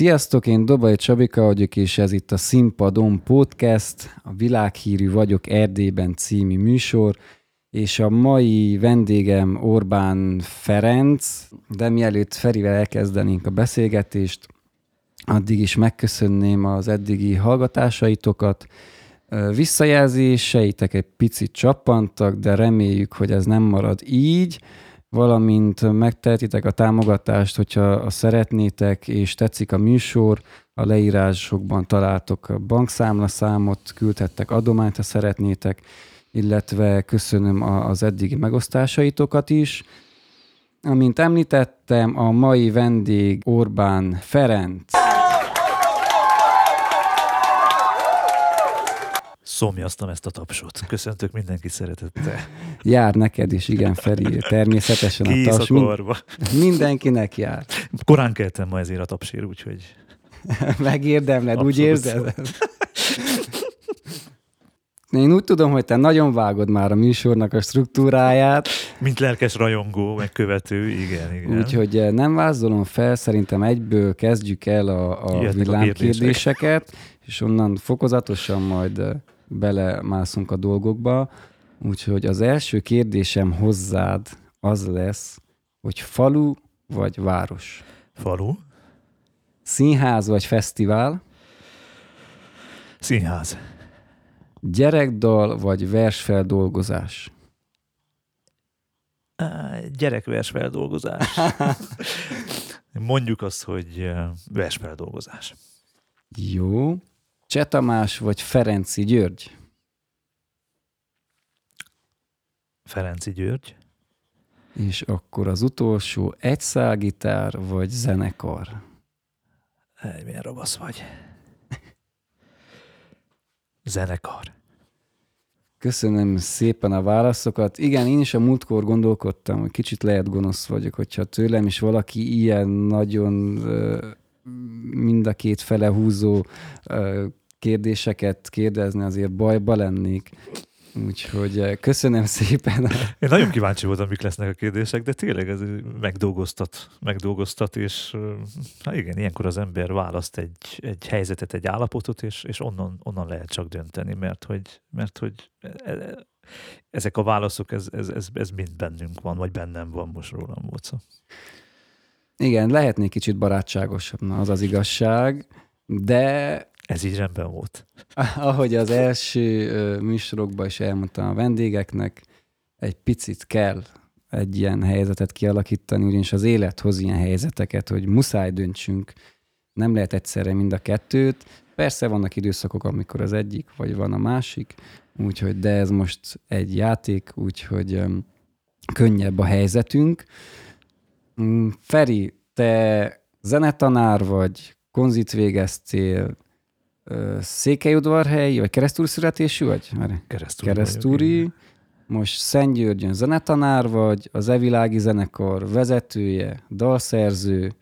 Sziasztok, én Dobai Csabika vagyok, és ez itt a Színpadon Podcast, a világhírű vagyok Erdélyben című műsor, és a mai vendégem Orbán Ferenc, de mielőtt Ferivel elkezdenénk a beszélgetést, addig is megköszönném az eddigi hallgatásaitokat, Visszajelzéseitek egy picit csappantak, de reméljük, hogy ez nem marad így, valamint megtehetitek a támogatást, hogyha szeretnétek és tetszik a műsor, a leírásokban találtok bankszámlaszámot, küldhettek adományt, ha szeretnétek, illetve köszönöm az eddigi megosztásaitokat is. Amint említettem, a mai vendég Orbán Ferenc. Szomjaztam ezt a tapsot. Köszöntök mindenki szeretettel. Jár neked is, igen, Feri, természetesen Kész a taps. Mind, mindenkinek jár. Korán keltem ma ezért a tapsért, úgyhogy... Megérdemled, Abszolút úgy érzed? Én úgy tudom, hogy te nagyon vágod már a műsornak a struktúráját. Mint lelkes rajongó, meg követő, igen, igen. Úgyhogy eh, nem vázolom fel, szerintem egyből kezdjük el a, a villámkérdéseket, és onnan fokozatosan majd eh, belemászunk a dolgokba. Úgyhogy az első kérdésem hozzád az lesz, hogy falu vagy város? Falu. Színház vagy fesztivál? Színház. Gyerekdal vagy versfeldolgozás? Gyerekversfeldolgozás. Mondjuk azt, hogy versfeldolgozás. Jó. Csetamás vagy Ferenci György? Ferenci György. És akkor az utolsó, egy szálgitár vagy zenekar? Egy, milyen robasz vagy. zenekar. Köszönöm szépen a válaszokat. Igen, én is a múltkor gondolkodtam, hogy kicsit lehet gonosz vagyok, hogyha tőlem is valaki ilyen nagyon mind a két fele húzó kérdéseket kérdezni, azért bajba lennék. Úgyhogy eh, köszönöm szépen. Én nagyon kíváncsi voltam, mik lesznek a kérdések, de tényleg ez megdolgoztat, megdolgoztat, és hát igen, ilyenkor az ember választ egy, egy helyzetet, egy állapotot, és, és onnan, onnan lehet csak dönteni, mert hogy, mert hogy e, e, ezek a válaszok, ez, ez, ez, ez mind bennünk van, vagy bennem van, most rólam volt szó. Igen, lehetnék kicsit barátságosabb, az az igazság, de ez így rendben volt. Ahogy az első műsorokban is elmondtam a vendégeknek, egy picit kell egy ilyen helyzetet kialakítani, ugyanis az élet hoz ilyen helyzeteket, hogy muszáj döntsünk, nem lehet egyszerre mind a kettőt. Persze vannak időszakok, amikor az egyik, vagy van a másik, úgyhogy, de ez most egy játék, úgyhogy um, könnyebb a helyzetünk. Mm, Feri, te zenetanár vagy, konzit végeztél, Székelyudvarhelyi, vagy keresztúri születésű vagy? Keresztúri. Keresztúri. Most Szent Györgyön zenetanár vagy, az Evilági Zenekar vezetője, dalszerző,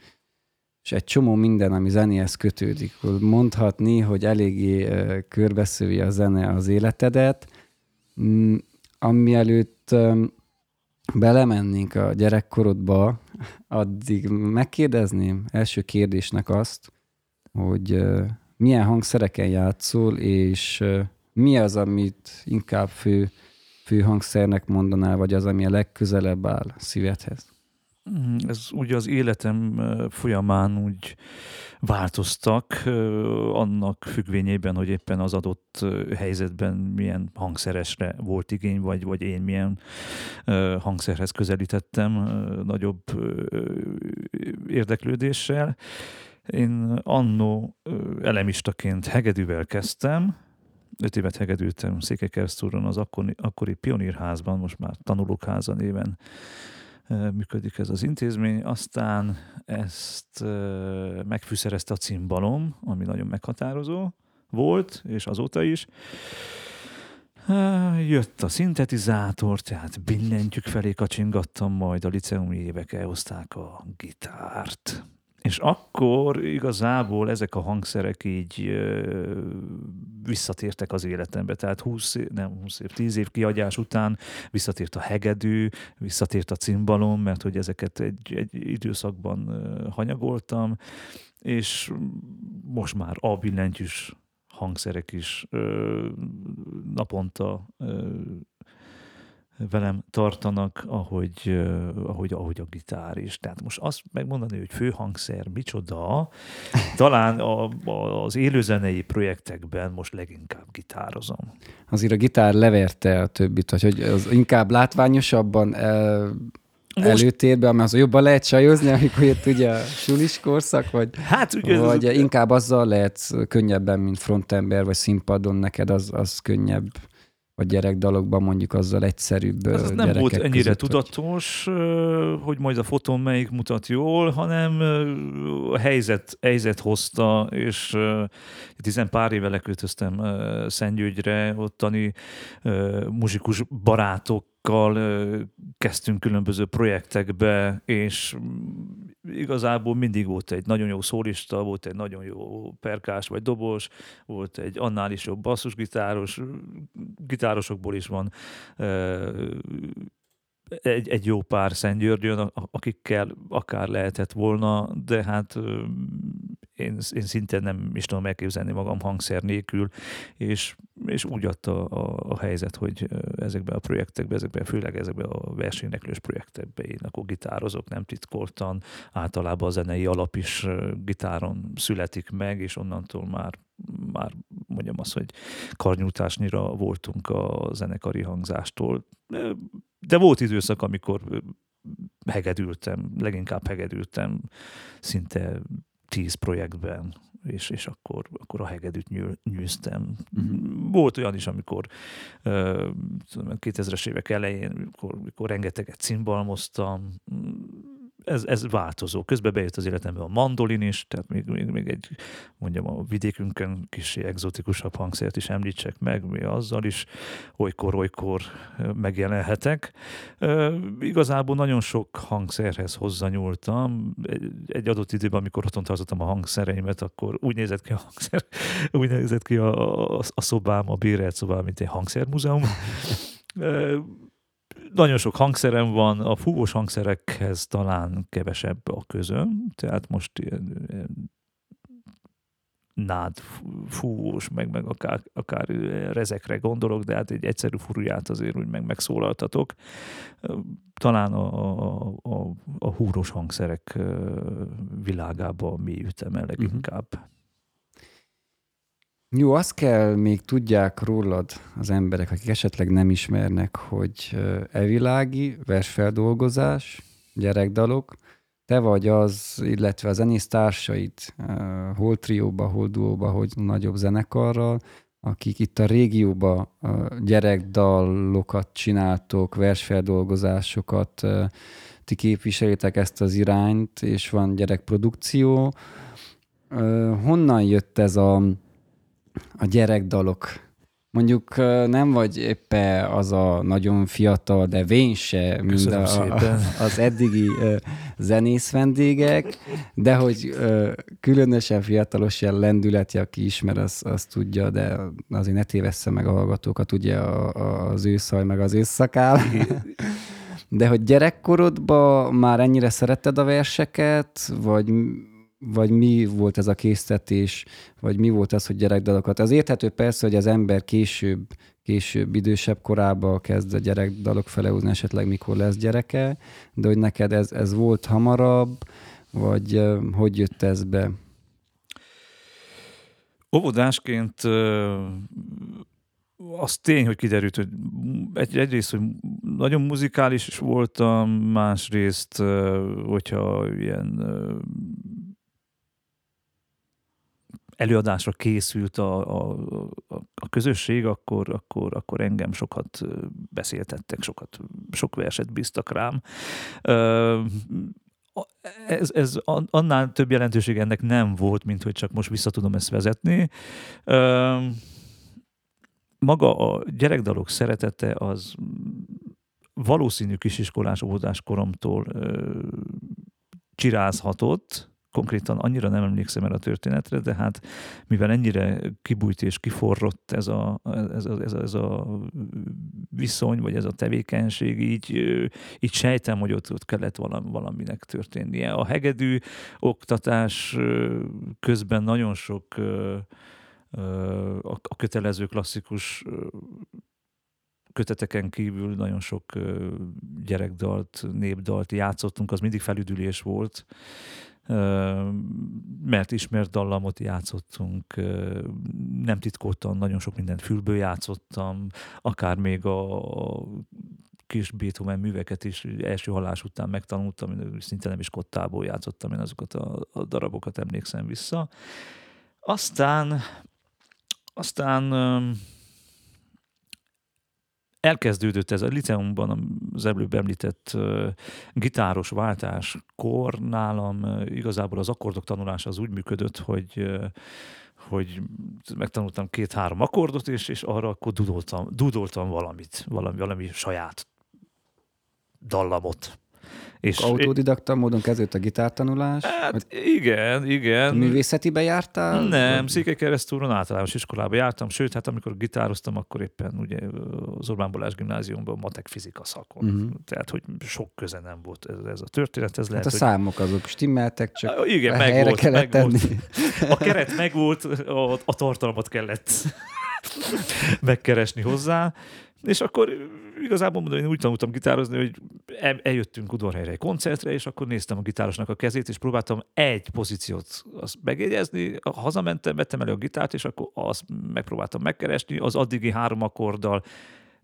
és egy csomó minden, ami zenéhez kötődik. Mondhatni, hogy eléggé körbeszői a zene az életedet. Mm, ami előtt belemennénk a gyerekkorodba, addig megkérdezném első kérdésnek azt, hogy milyen hangszereken játszol, és mi az, amit inkább fő, fő hangszernek mondanál, vagy az, ami a legközelebb áll szívedhez? Mm, ez ugye az életem folyamán úgy változtak, annak függvényében, hogy éppen az adott helyzetben milyen hangszeresre volt igény, vagy, vagy én milyen hangszerhez közelítettem nagyobb érdeklődéssel. Én annó elemistaként hegedűvel kezdtem, öt évet hegedültem Székekersztúron az akkori, akkori pionírházban, most már tanulókháza néven működik ez az intézmény. Aztán ezt megfűszerezte a cimbalom, ami nagyon meghatározó volt, és azóta is. Jött a szintetizátor, tehát billentyűk felé kacsingattam, majd a liceumi évek elhozták a gitárt és akkor igazából ezek a hangszerek így visszatértek az életembe. Tehát 20, nem 20 év, 10 év kiadás után visszatért a hegedű, visszatért a cimbalom, mert hogy ezeket egy, egy időszakban hanyagoltam, és most már a billentyűs hangszerek is naponta velem tartanak, ahogy, ahogy, ahogy a gitár is. Tehát most azt megmondani, hogy főhangszer micsoda, talán a, a, az élőzenei projektekben most leginkább gitározom. Azért a gitár leverte a többit, hogy az inkább látványosabban el, most... előtérbe, ami az jobban lehet sajozni, amikor jött ugye a sulis korszak, vagy, hát, ugye vagy ez... inkább azzal lehet könnyebben, mint frontember, vagy színpadon neked az, az könnyebb vagy gyerekdalokban mondjuk azzal egyszerűbb Ez az nem volt ennyire között, tudatos, hogy... hogy majd a fotón melyik mutat jól, hanem a helyzet, helyzet hozta, és tizen pár éve leköltöztem Szentgyőgyre, ottani muzsikus barátok kezdtünk különböző projektekbe, és igazából mindig volt egy nagyon jó szólista, volt egy nagyon jó perkás vagy dobos, volt egy annál is jobb basszusgitáros, gitárosokból is van egy, egy jó pár Szentgyörgyön, akikkel akár lehetett volna, de hát én, én szintén nem is tudom elképzelni magam hangszer nélkül, és, és úgy adta a, a helyzet, hogy ezekben a projektekben, ezekben, főleg ezekben a versenyeklős projektekben én akkor gitározok, nem titkoltan, általában a zenei alap is gitáron születik meg, és onnantól már már mondjam azt, hogy karnyújtásnyira voltunk a zenekari hangzástól. De volt időszak, amikor hegedültem, leginkább hegedültem szinte tíz projektben, és, és akkor, akkor a hegedűt nyű, nyűztem. Uh-huh. Volt olyan is, amikor uh, 2000-es évek elején, amikor, amikor rengeteget cimbalmoztam, ez, ez változó. Közben bejött az életembe a mandolin is, tehát még, még, még egy, mondjam, a vidékünkön kis egzotikusabb hangszert is említsek meg, mi azzal is olykor-olykor megjelenhetek. E, igazából nagyon sok hangszerhez hozzányúltam. Egy, adott időben, amikor otthon tartottam a hangszereimet, akkor úgy nézett ki a hangszer, úgy nézett ki a, a, a szobám, a bérelt szobám, mint egy hangszermúzeum. Nagyon sok hangszerem van, a fúvós hangszerekhez talán kevesebb a közöm, tehát most ilyen, ilyen nád fúvós, meg, meg akár, akár rezekre gondolok, de hát egy egyszerű furuját azért úgy meg megszólaltatok. Talán a, a, a, a húros hangszerek világában mi ütem el leginkább. Uh-huh. Jó, azt kell még tudják rólad az emberek, akik esetleg nem ismernek, hogy evilági, versfeldolgozás, gyerekdalok, te vagy az, illetve a zenész társait, hol trióba, hol duóba, hogy nagyobb zenekarral, akik itt a régióba gyerekdalokat csináltok, versfeldolgozásokat, ti képviselitek ezt az irányt, és van gyerekprodukció. Honnan jött ez a a gyerekdalok. Mondjuk nem vagy éppen az a nagyon fiatal, de vén se, mint a, az eddigi zenész vendégek, de hogy különösen fiatalos ilyen lendületi, aki ismer, az, az tudja, de azért ne tévessze meg a hallgatókat, ugye az őszaj meg az őszakál. De hogy gyerekkorodban már ennyire szeretted a verseket, vagy vagy mi volt ez a késztetés, vagy mi volt az, hogy gyerekdalokat. Az érthető persze, hogy az ember később, később idősebb korába kezd a gyerekdalok fele úzni, esetleg mikor lesz gyereke, de hogy neked ez, ez volt hamarabb, vagy hogy jött ez be? Óvodásként az tény, hogy kiderült, hogy egy, egyrészt, hogy nagyon muzikális is voltam, másrészt, hogyha ilyen előadásra készült a, a, a közösség, akkor, akkor, akkor engem sokat beszéltettek, sokat, sok verset bíztak rám. Ez, ez annál több jelentőség ennek nem volt, mint hogy csak most vissza tudom ezt vezetni. Maga a gyerekdalok szeretete az valószínű kisiskolás óvodás koromtól csirázhatott, konkrétan annyira nem emlékszem el a történetre, de hát mivel ennyire kibújt és kiforrott ez a, ez a, ez a, ez a viszony, vagy ez a tevékenység, így, így sejtem, hogy ott, ott kellett valami, valaminek történnie. A hegedű oktatás közben nagyon sok a kötelező klasszikus köteteken kívül nagyon sok gyerekdalt, népdalt játszottunk, az mindig felüdülés volt, mert ismert dallamot játszottunk, nem titkoltan, nagyon sok mindent fülből játszottam, akár még a kis Beethoven műveket is első halás után megtanultam, szinte nem is kottából játszottam én azokat a, a darabokat, emlékszem vissza. Aztán, aztán elkezdődött ez a liceumban az előbb említett uh, gitáros váltáskor nálam uh, igazából az akkordok tanulása az úgy működött, hogy uh, hogy megtanultam két-három akkordot, és, és arra akkor dudoltam, dudoltam valamit, valami, valami saját dallamot. És Autodidakta módon kezdődött a gitártanulás? Hát vagy... igen, igen. Művészetibe jártál? Nem, Székelykeresztúron általános iskolába jártam, sőt, hát amikor gitároztam, akkor éppen ugye az Orbán Balázs gimnáziumban matek fizika szakon. Uh-huh. Tehát, hogy sok köze nem volt ez, ez a történet. Ez hát a hogy... számok azok stimmeltek, csak igen, meg helyre volt, kellett meg tenni. Volt. A keret megvolt, a, a tartalmat kellett megkeresni hozzá. És akkor igazából mondom, én úgy tanultam gitározni, hogy eljöttünk udvarhelyre egy koncertre, és akkor néztem a gitárosnak a kezét, és próbáltam egy pozíciót azt megjegyezni, hazamentem, vettem elő a gitárt, és akkor azt megpróbáltam megkeresni, az addigi három akkorddal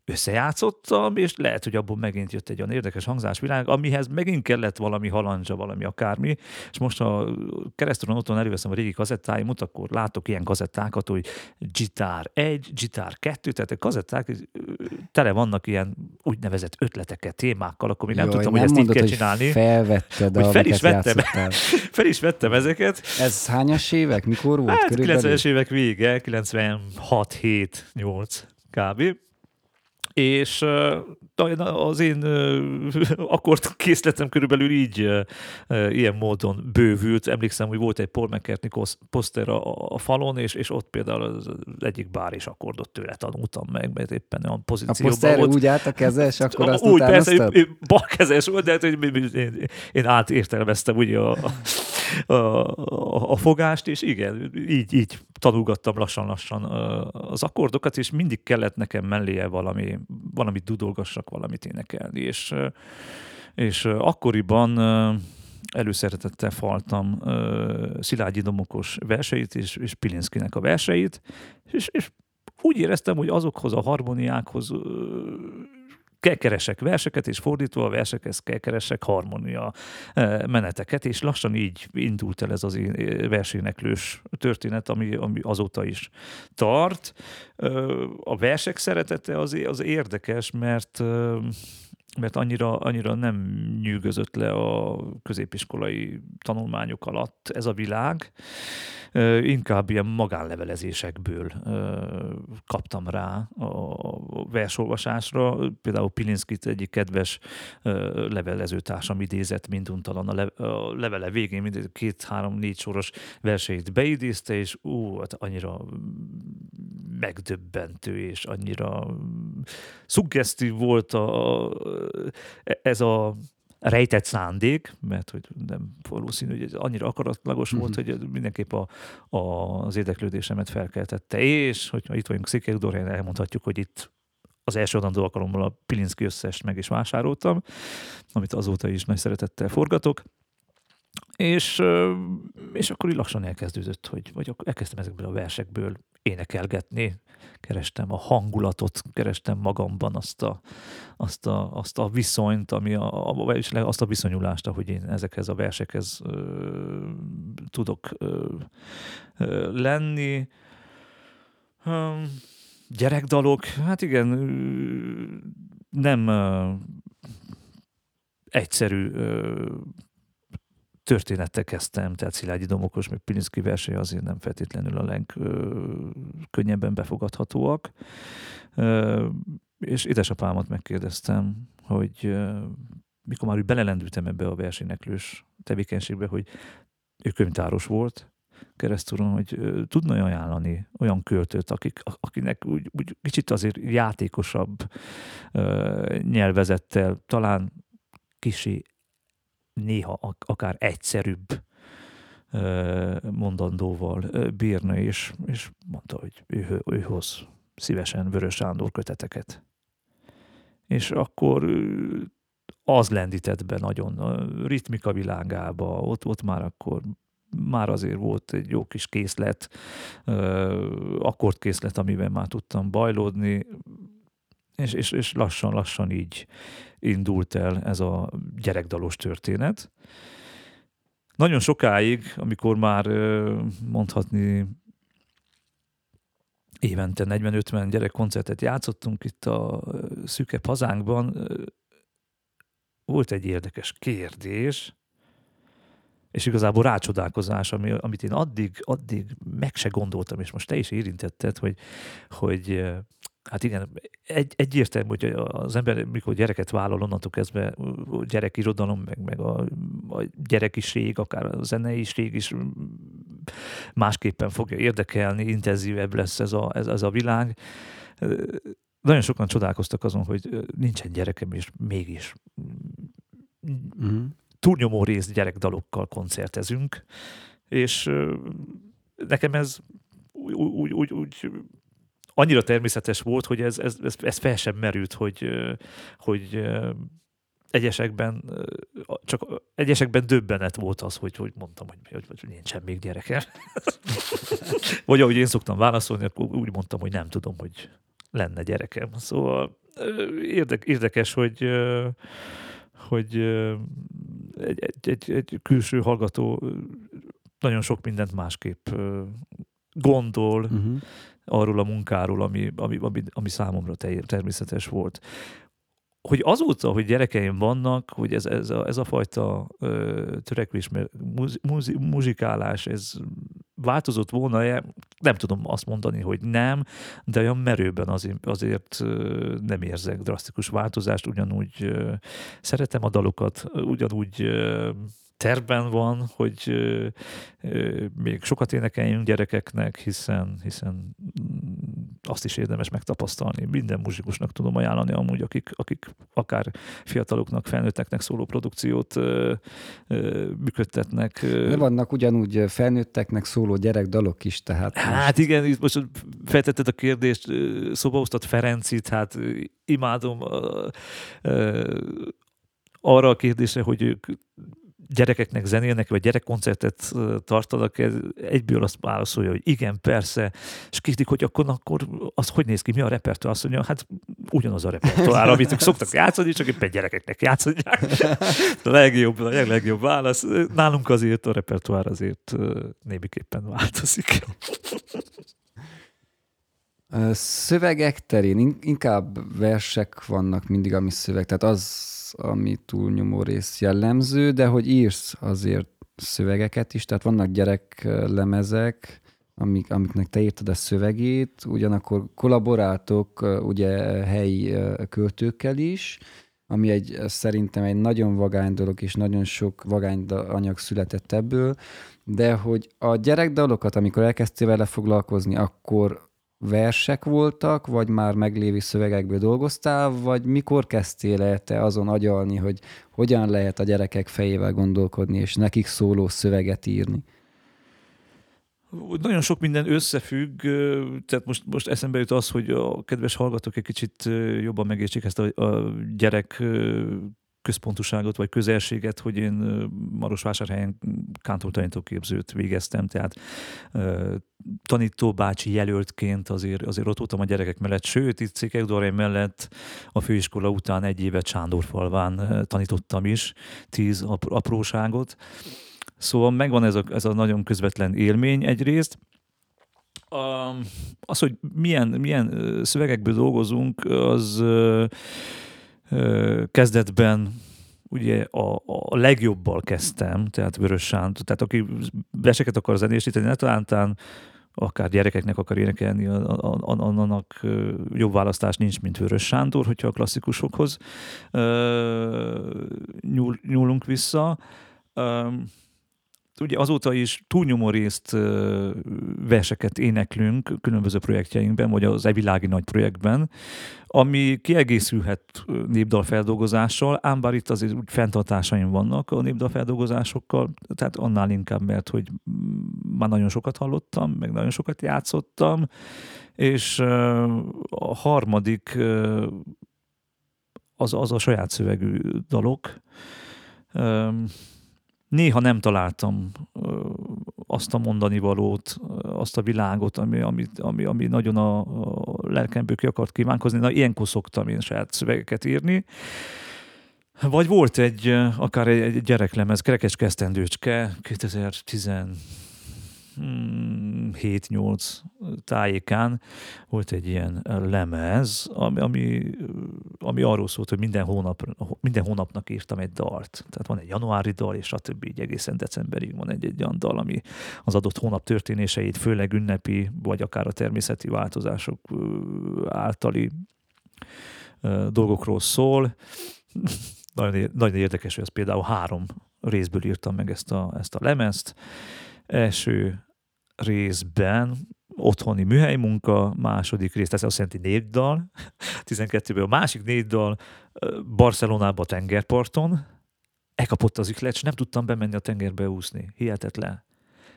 összejátszottam, és lehet, hogy abból megint jött egy olyan érdekes hangzásvilág, amihez megint kellett valami halandzsa, valami akármi, és most a keresztúron otthon előveszem a régi kazettáimat, akkor látok ilyen kazettákat, hogy gitár 1, gitár 2, tehát a kazetták tele vannak ilyen úgynevezett ötleteket, témákkal, akkor még nem Jó, tudtam, nem hogy ezt mondod, így kell csinálni. felvetted, hogy fel is vettem, fel is vettem ezeket. Ez hányas évek? Mikor volt? Hát 90-es évek vége, 96, 7, 8 kb és az én akkord készletem körülbelül így ilyen módon bővült. Emlékszem, hogy volt egy Paul McCartney poszter a, a falon, és, és ott például az egyik bár és akkordot tőle tanultam meg, mert éppen olyan pozícióban a poszter volt. úgy állt a kezes, akkor azt Úgy, persze, balkezes volt, de hát, hogy én, én átértelmeztem ugye a, a, a, a fogást, és igen, így, így tanulgattam lassan-lassan az akkordokat, és mindig kellett nekem melléje valami, valamit dudolgassak, valamit énekelni, és, és akkoriban előszeretettel faltam Szilágyi Domokos verseit és, és Pilinszkinek a verseit, és, és úgy éreztem, hogy azokhoz a harmóniákhoz keresek verseket, és fordítva a versekhez keresek harmónia eh, meneteket, és lassan így indult el ez az verséneklős történet, ami, ami azóta is tart. A versek szeretete az, az érdekes, mert mert annyira, annyira nem nyűgözött le a középiskolai tanulmányok alatt ez a világ. Inkább ilyen magánlevelezésekből kaptam rá a versolvasásra. Például Pilinszkit egyik kedves levelezőtársam idézett minduntalan a, levele végén mind két-három-négy soros verseit beidézte, és ú, hát annyira megdöbbentő, és annyira szuggesztív volt a, ez a rejtett szándék, mert hogy nem valószínű, hogy ez annyira akaratlagos uh-huh. volt, hogy mindenképp a, a, az érdeklődésemet felkeltette, és hogyha itt vagyunk Székelyudorhelyen, elmondhatjuk, hogy itt az első adandó alkalommal a Pilinszki összest meg is vásároltam, amit azóta is nagy szeretettel forgatok. És, és akkor így lassan elkezdődött, hogy vagy elkezdtem ezekből a versekből énekelgetni, kerestem a hangulatot, kerestem magamban azt a, azt a, azt a viszonyt, ami a, a, és azt a viszonyulást, ahogy én ezekhez a versekhez ö, tudok ö, ö, lenni. Ö, gyerekdalok, hát igen, nem ö, egyszerű ö, történettel kezdtem, tehát Szilágyi Domokos, meg Pilinszki verseny azért nem feltétlenül a legkönnyebben befogadhatóak. Ö, és édesapámat megkérdeztem, hogy mikor már úgy belelendültem ebbe a versenyeklős tevékenységbe, hogy ő könyvtáros volt, keresztúron, hogy tudna ajánlani olyan költőt, akik, akinek úgy, úgy kicsit azért játékosabb nyelvezettel, talán kisi néha akár egyszerűbb mondandóval bírna, és, és mondta, hogy ő, ő hoz szívesen Vörös Sándor köteteket. És akkor az lendített be nagyon a ritmika világába, ott, ott már akkor már azért volt egy jó kis készlet, akkordkészlet, amiben már tudtam bajlódni, és, és, és lassan-lassan így indult el ez a gyerekdalos történet. Nagyon sokáig, amikor már mondhatni évente 40-50 gyerekkoncertet játszottunk itt a szűkebb hazánkban, volt egy érdekes kérdés, és igazából rácsodálkozás, ami, amit én addig, addig meg se gondoltam, és most te is érintetted, hogy, hogy Hát igen, egy, egyértelmű, hogy az ember, mikor gyereket vállal, onnantól kezdve gyerekirodalom, meg, meg a, a gyerekiség, akár a zeneiség is másképpen fogja érdekelni, intenzívebb lesz ez a, ez, ez a világ. Nagyon sokan csodálkoztak azon, hogy nincsen gyerekem, és mégis mm-hmm. túlnyomó rész gyerekdalokkal koncertezünk, és nekem ez úgy, úgy, úgy, úgy annyira természetes volt, hogy ez, ez, ez, ez fel sem merült, hogy, hogy egyesekben, csak egyesekben döbbenet volt az, hogy, hogy mondtam, hogy, hogy, hogy nincsen még gyerekem. Vagy ahogy én szoktam válaszolni, akkor úgy mondtam, hogy nem tudom, hogy lenne gyerekem. Szóval érdekes, hogy hogy egy, egy, egy, egy külső hallgató nagyon sok mindent másképp gondol, uh-huh arról a munkáról, ami, ami, ami, ami számomra természetes volt. Hogy azóta, hogy gyerekeim vannak, hogy ez, ez, a, ez a fajta ö, törekvés, mert muz, muz, muzsikálás, ez változott volna-e, nem tudom azt mondani, hogy nem, de olyan merőben azért, azért nem érzek drasztikus változást, ugyanúgy szeretem a dalokat, ugyanúgy ö, tervben van, hogy ö, ö, még sokat énekeljünk gyerekeknek, hiszen, hiszen mm, azt is érdemes megtapasztalni. Minden muzsikusnak tudom ajánlani amúgy, akik, akik akár fiataloknak, felnőtteknek szóló produkciót ö, ö, működtetnek. De vannak ugyanúgy felnőtteknek szóló gyerekdalok is, tehát... Hát most... igen, itt most feltetted a kérdést, szóba hoztad Ferencit, hát imádom arra a kérdésre, hogy ők gyerekeknek zenélnek, vagy gyerekkoncertet tartanak, egyből azt válaszolja, hogy igen, persze, és kérdik, hogy akkor, akkor az hogy néz ki, mi a repertoár? Azt mondja, hát ugyanaz a repertoár, amit ők szoktak játszani, csak éppen gyerekeknek játszani. A legjobb, a legjobb válasz. Nálunk azért a repertoár azért némiképpen változik. Szövegek terén inkább versek vannak mindig, ami szöveg, tehát az ami túlnyomó rész jellemző, de hogy írsz azért szövegeket is, tehát vannak gyereklemezek, amik, amiknek te írtad a szövegét, ugyanakkor kollaboráltok ugye helyi költőkkel is, ami egy, szerintem egy nagyon vagány dolog, és nagyon sok vagány anyag született ebből, de hogy a gyerekdalokat, amikor elkezdtél vele foglalkozni, akkor versek voltak, vagy már meglévő szövegekből dolgoztál, vagy mikor kezdtél el te azon agyalni, hogy hogyan lehet a gyerekek fejével gondolkodni, és nekik szóló szöveget írni? Nagyon sok minden összefügg, tehát most, most eszembe jut az, hogy a kedves hallgatók egy kicsit jobban megértsék ezt a, a gyerek központuságot vagy közelséget, hogy én Marosvásárhelyen kántortanítóképzőt végeztem, tehát tanítóbácsi jelöltként azért, azért ott voltam a gyerekek mellett, sőt, itt Székelyudvarhely mellett a főiskola után egy évet Sándorfalván tanítottam is, tíz apróságot. Szóval megvan ez a, ez a nagyon közvetlen élmény egyrészt, az, hogy milyen, milyen szövegekből dolgozunk, az kezdetben ugye a, a legjobbal kezdtem, tehát Vörös Sándor, tehát aki veseket akar zenésíteni, ne talántán akár gyerekeknek akar énekelni, annak jobb választás nincs, mint Vörös Sándor, hogyha a klasszikusokhoz nyúl, nyúlunk vissza. Ugye azóta is túlnyomó részt verseket éneklünk különböző projektjeinkben, vagy az Evilági nagy projektben, ami kiegészülhet népdalfeldolgozással, ám bár itt azért úgy fenntartásaim vannak a népdalfeldolgozásokkal, tehát annál inkább, mert hogy már nagyon sokat hallottam, meg nagyon sokat játszottam, és a harmadik az, az a saját szövegű dalok. Néha nem találtam azt a mondani valót, azt a világot, ami, ami, ami, ami nagyon a, a lelkemből ki akart kívánkozni. Na, ilyenkor szoktam én saját szövegeket írni. Vagy volt egy, akár egy, egy gyereklemez, Kerekes Kesztendőcske, 2010 7-8 tájékán volt egy ilyen lemez, ami, ami, ami arról szólt, hogy minden, hónap, minden hónapnak írtam egy dalt. Tehát van egy januári dal, és többi így egészen decemberig van egy, egy olyan dal, ami az adott hónap történéseit, főleg ünnepi, vagy akár a természeti változások általi dolgokról szól. nagyon, nagyon érdekes, hogy ez például három részből írtam meg ezt a, ezt a lemezt első részben otthoni műhely munka, második rész, tehát azt jelenti négy dal, 12-ből a másik négy dal Barcelonába tengerparton, elkapott az iklet, és nem tudtam bemenni a tengerbe úszni. Hihetetlen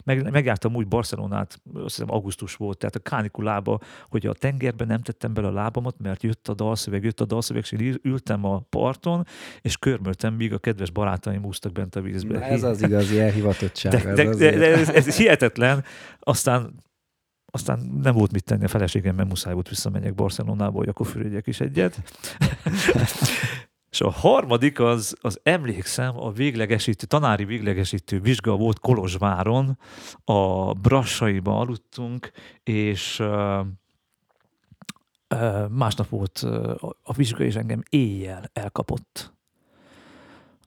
meg, megjártam úgy Barcelonát, azt hiszem augusztus volt, tehát a kánikulába, hogy a tengerben nem tettem bele a lábamat, mert jött a dalszöveg, jött a dalszöveg, és ültem a parton, és körmöltem, míg a kedves barátaim úsztak bent a vízbe. Na ez az igazi elhivatottság. De, de, de, de ez, ez hihetetlen. Aztán aztán nem volt mit tenni a feleségem, mert muszáj volt visszamenjek Barcelonába, hogy akkor fürödjek is egyet. És a harmadik az, az emlékszem, a véglegesítő, tanári véglegesítő vizsga volt Kolozsváron, a Brassaiba aludtunk, és uh, másnap volt a vizsga, és engem éjjel elkapott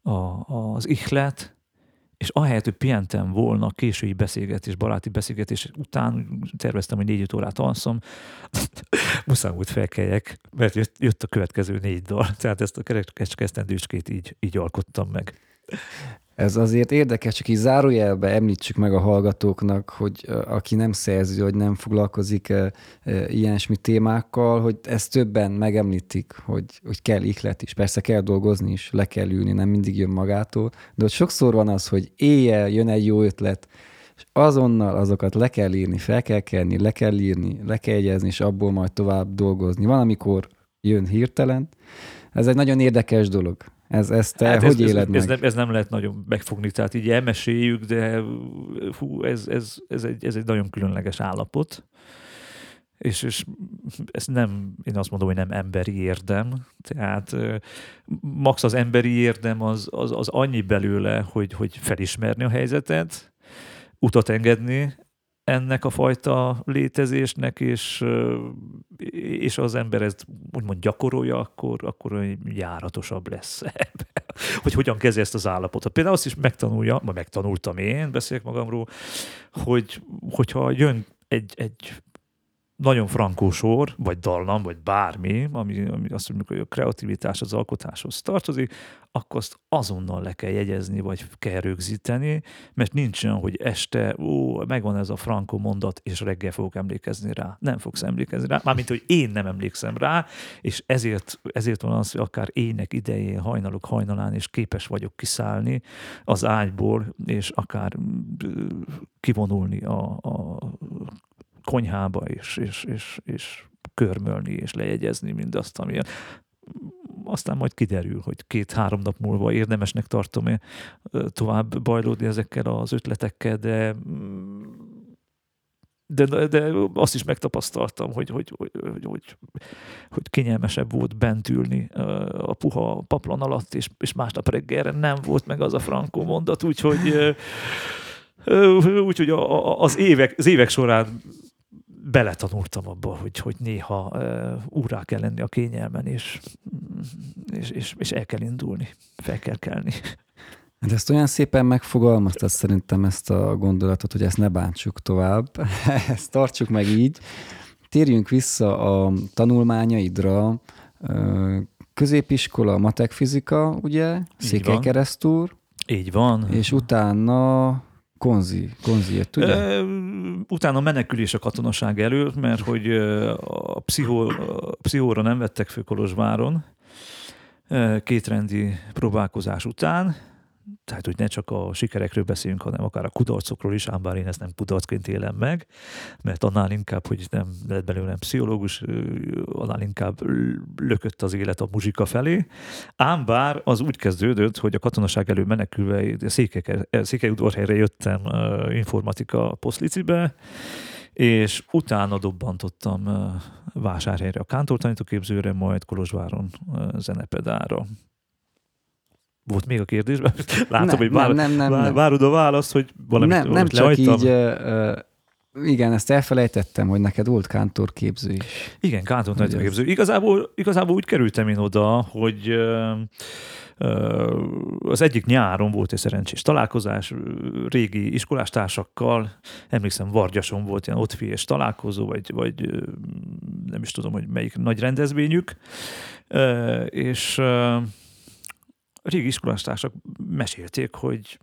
a, az ihlet, és ahelyett, hogy pihentem volna késői beszélgetés, baráti beszélgetés után, terveztem, hogy négy órát alszom, muszáj volt felkeljek, mert jött, jött a következő négy dal, tehát ezt a kerekecskesztendőcskét így, így alkottam meg. Ez azért érdekes, csak így zárójelbe említsük meg a hallgatóknak, hogy aki nem szerző, hogy nem foglalkozik ilyesmi témákkal, hogy ezt többen megemlítik, hogy, hogy kell ihlet is. Persze kell dolgozni is, le kell ülni, nem mindig jön magától, de ott sokszor van az, hogy éjjel jön egy jó ötlet, és azonnal azokat le kell írni, fel kell kelni, le kell írni, le kell jegyezni, és abból majd tovább dolgozni. Van, amikor jön hirtelen. Ez egy nagyon érdekes dolog. Ez, ez te hát hogy ez, éled ez, meg? Ez nem, ez nem lehet nagyon megfogni, tehát így elmeséljük, de hú, ez, ez, ez, egy, ez egy nagyon különleges állapot. És, és ez nem, én azt mondom, hogy nem emberi érdem. Tehát max az emberi érdem az, az, az annyi belőle, hogy, hogy felismerni a helyzetet, utat engedni, ennek a fajta létezésnek, és, és az ember ezt úgymond gyakorolja, akkor, akkor járatosabb lesz hogy hogyan kezdje ezt az állapotot. Például azt is megtanulja, ma megtanultam én, beszélek magamról, hogy, hogyha jön egy, egy nagyon frankó sor, vagy dallam, vagy bármi, ami, ami azt mondjuk, hogy a kreativitás az alkotáshoz tartozik, akkor azt azonnal le kell jegyezni, vagy kell rögzíteni, mert nincs olyan, hogy este, ó, megvan ez a frankó mondat, és reggel fogok emlékezni rá. Nem fogsz emlékezni rá, mármint, hogy én nem emlékszem rá, és ezért, ezért van az, hogy akár ének idején, hajnalok hajnalán, és képes vagyok kiszállni az ágyból, és akár kivonulni a, a konyhába, és, és, és, és körmölni, és lejegyezni mindazt, ami aztán majd kiderül, hogy két-három nap múlva érdemesnek tartom-e tovább bajlódni ezekkel az ötletekkel, de de, de azt is megtapasztaltam, hogy, hogy, hogy, hogy, hogy, kényelmesebb volt bent ülni a puha paplan alatt, és, és másnap reggelre nem volt meg az a frankó mondat, úgyhogy úgyhogy az évek, az évek során beletanultam abba, hogy, hogy néha uh, úrá kell lenni a kényelmen, és, és, és, és el kell indulni, fel kell kelni. De ezt olyan szépen megfogalmaztad szerintem ezt a gondolatot, hogy ezt ne bántsuk tovább, ezt tartsuk meg így. Térjünk vissza a tanulmányaidra. Középiskola, matek fizika, ugye? Székely keresztúr. Így van. És utána konzi, konzi jött, ugye? Ö, utána menekülés a katonaság elől, mert hogy a, pszichó, a pszichóra nem vettek fő Kolozsváron ö, kétrendi próbálkozás után, tehát hogy ne csak a sikerekről beszéljünk, hanem akár a kudarcokról is, ám bár én ezt nem kudarcként élem meg, mert annál inkább, hogy nem lett belőlem pszichológus, annál inkább lökött az élet a muzsika felé. Ám bár az úgy kezdődött, hogy a katonaság elő menekülve Székely, Székely udvarhelyre jöttem informatika poszlicibe, és utána dobbantottam vásárhelyre a kántortanítóképzőre, majd Kolozsváron zenepedára. Volt még a kérdésben? Látom, Nem, hogy vár, nem, nem, nem, vár, nem. várod a választ, hogy valamit nem, nem csak lehagytam. így, ö, igen, ezt elfelejtettem, hogy neked volt kántorképző is. Igen, tanítóképző. Igazából, igazából úgy kerültem én oda, hogy ö, az egyik nyáron volt egy szerencsés találkozás régi iskolástásakkal. Emlékszem, Vargyason volt ilyen ottfiés találkozó, vagy, vagy nem is tudom, hogy melyik nagy rendezvényük. És a régi iskolástásak mesélték, hogy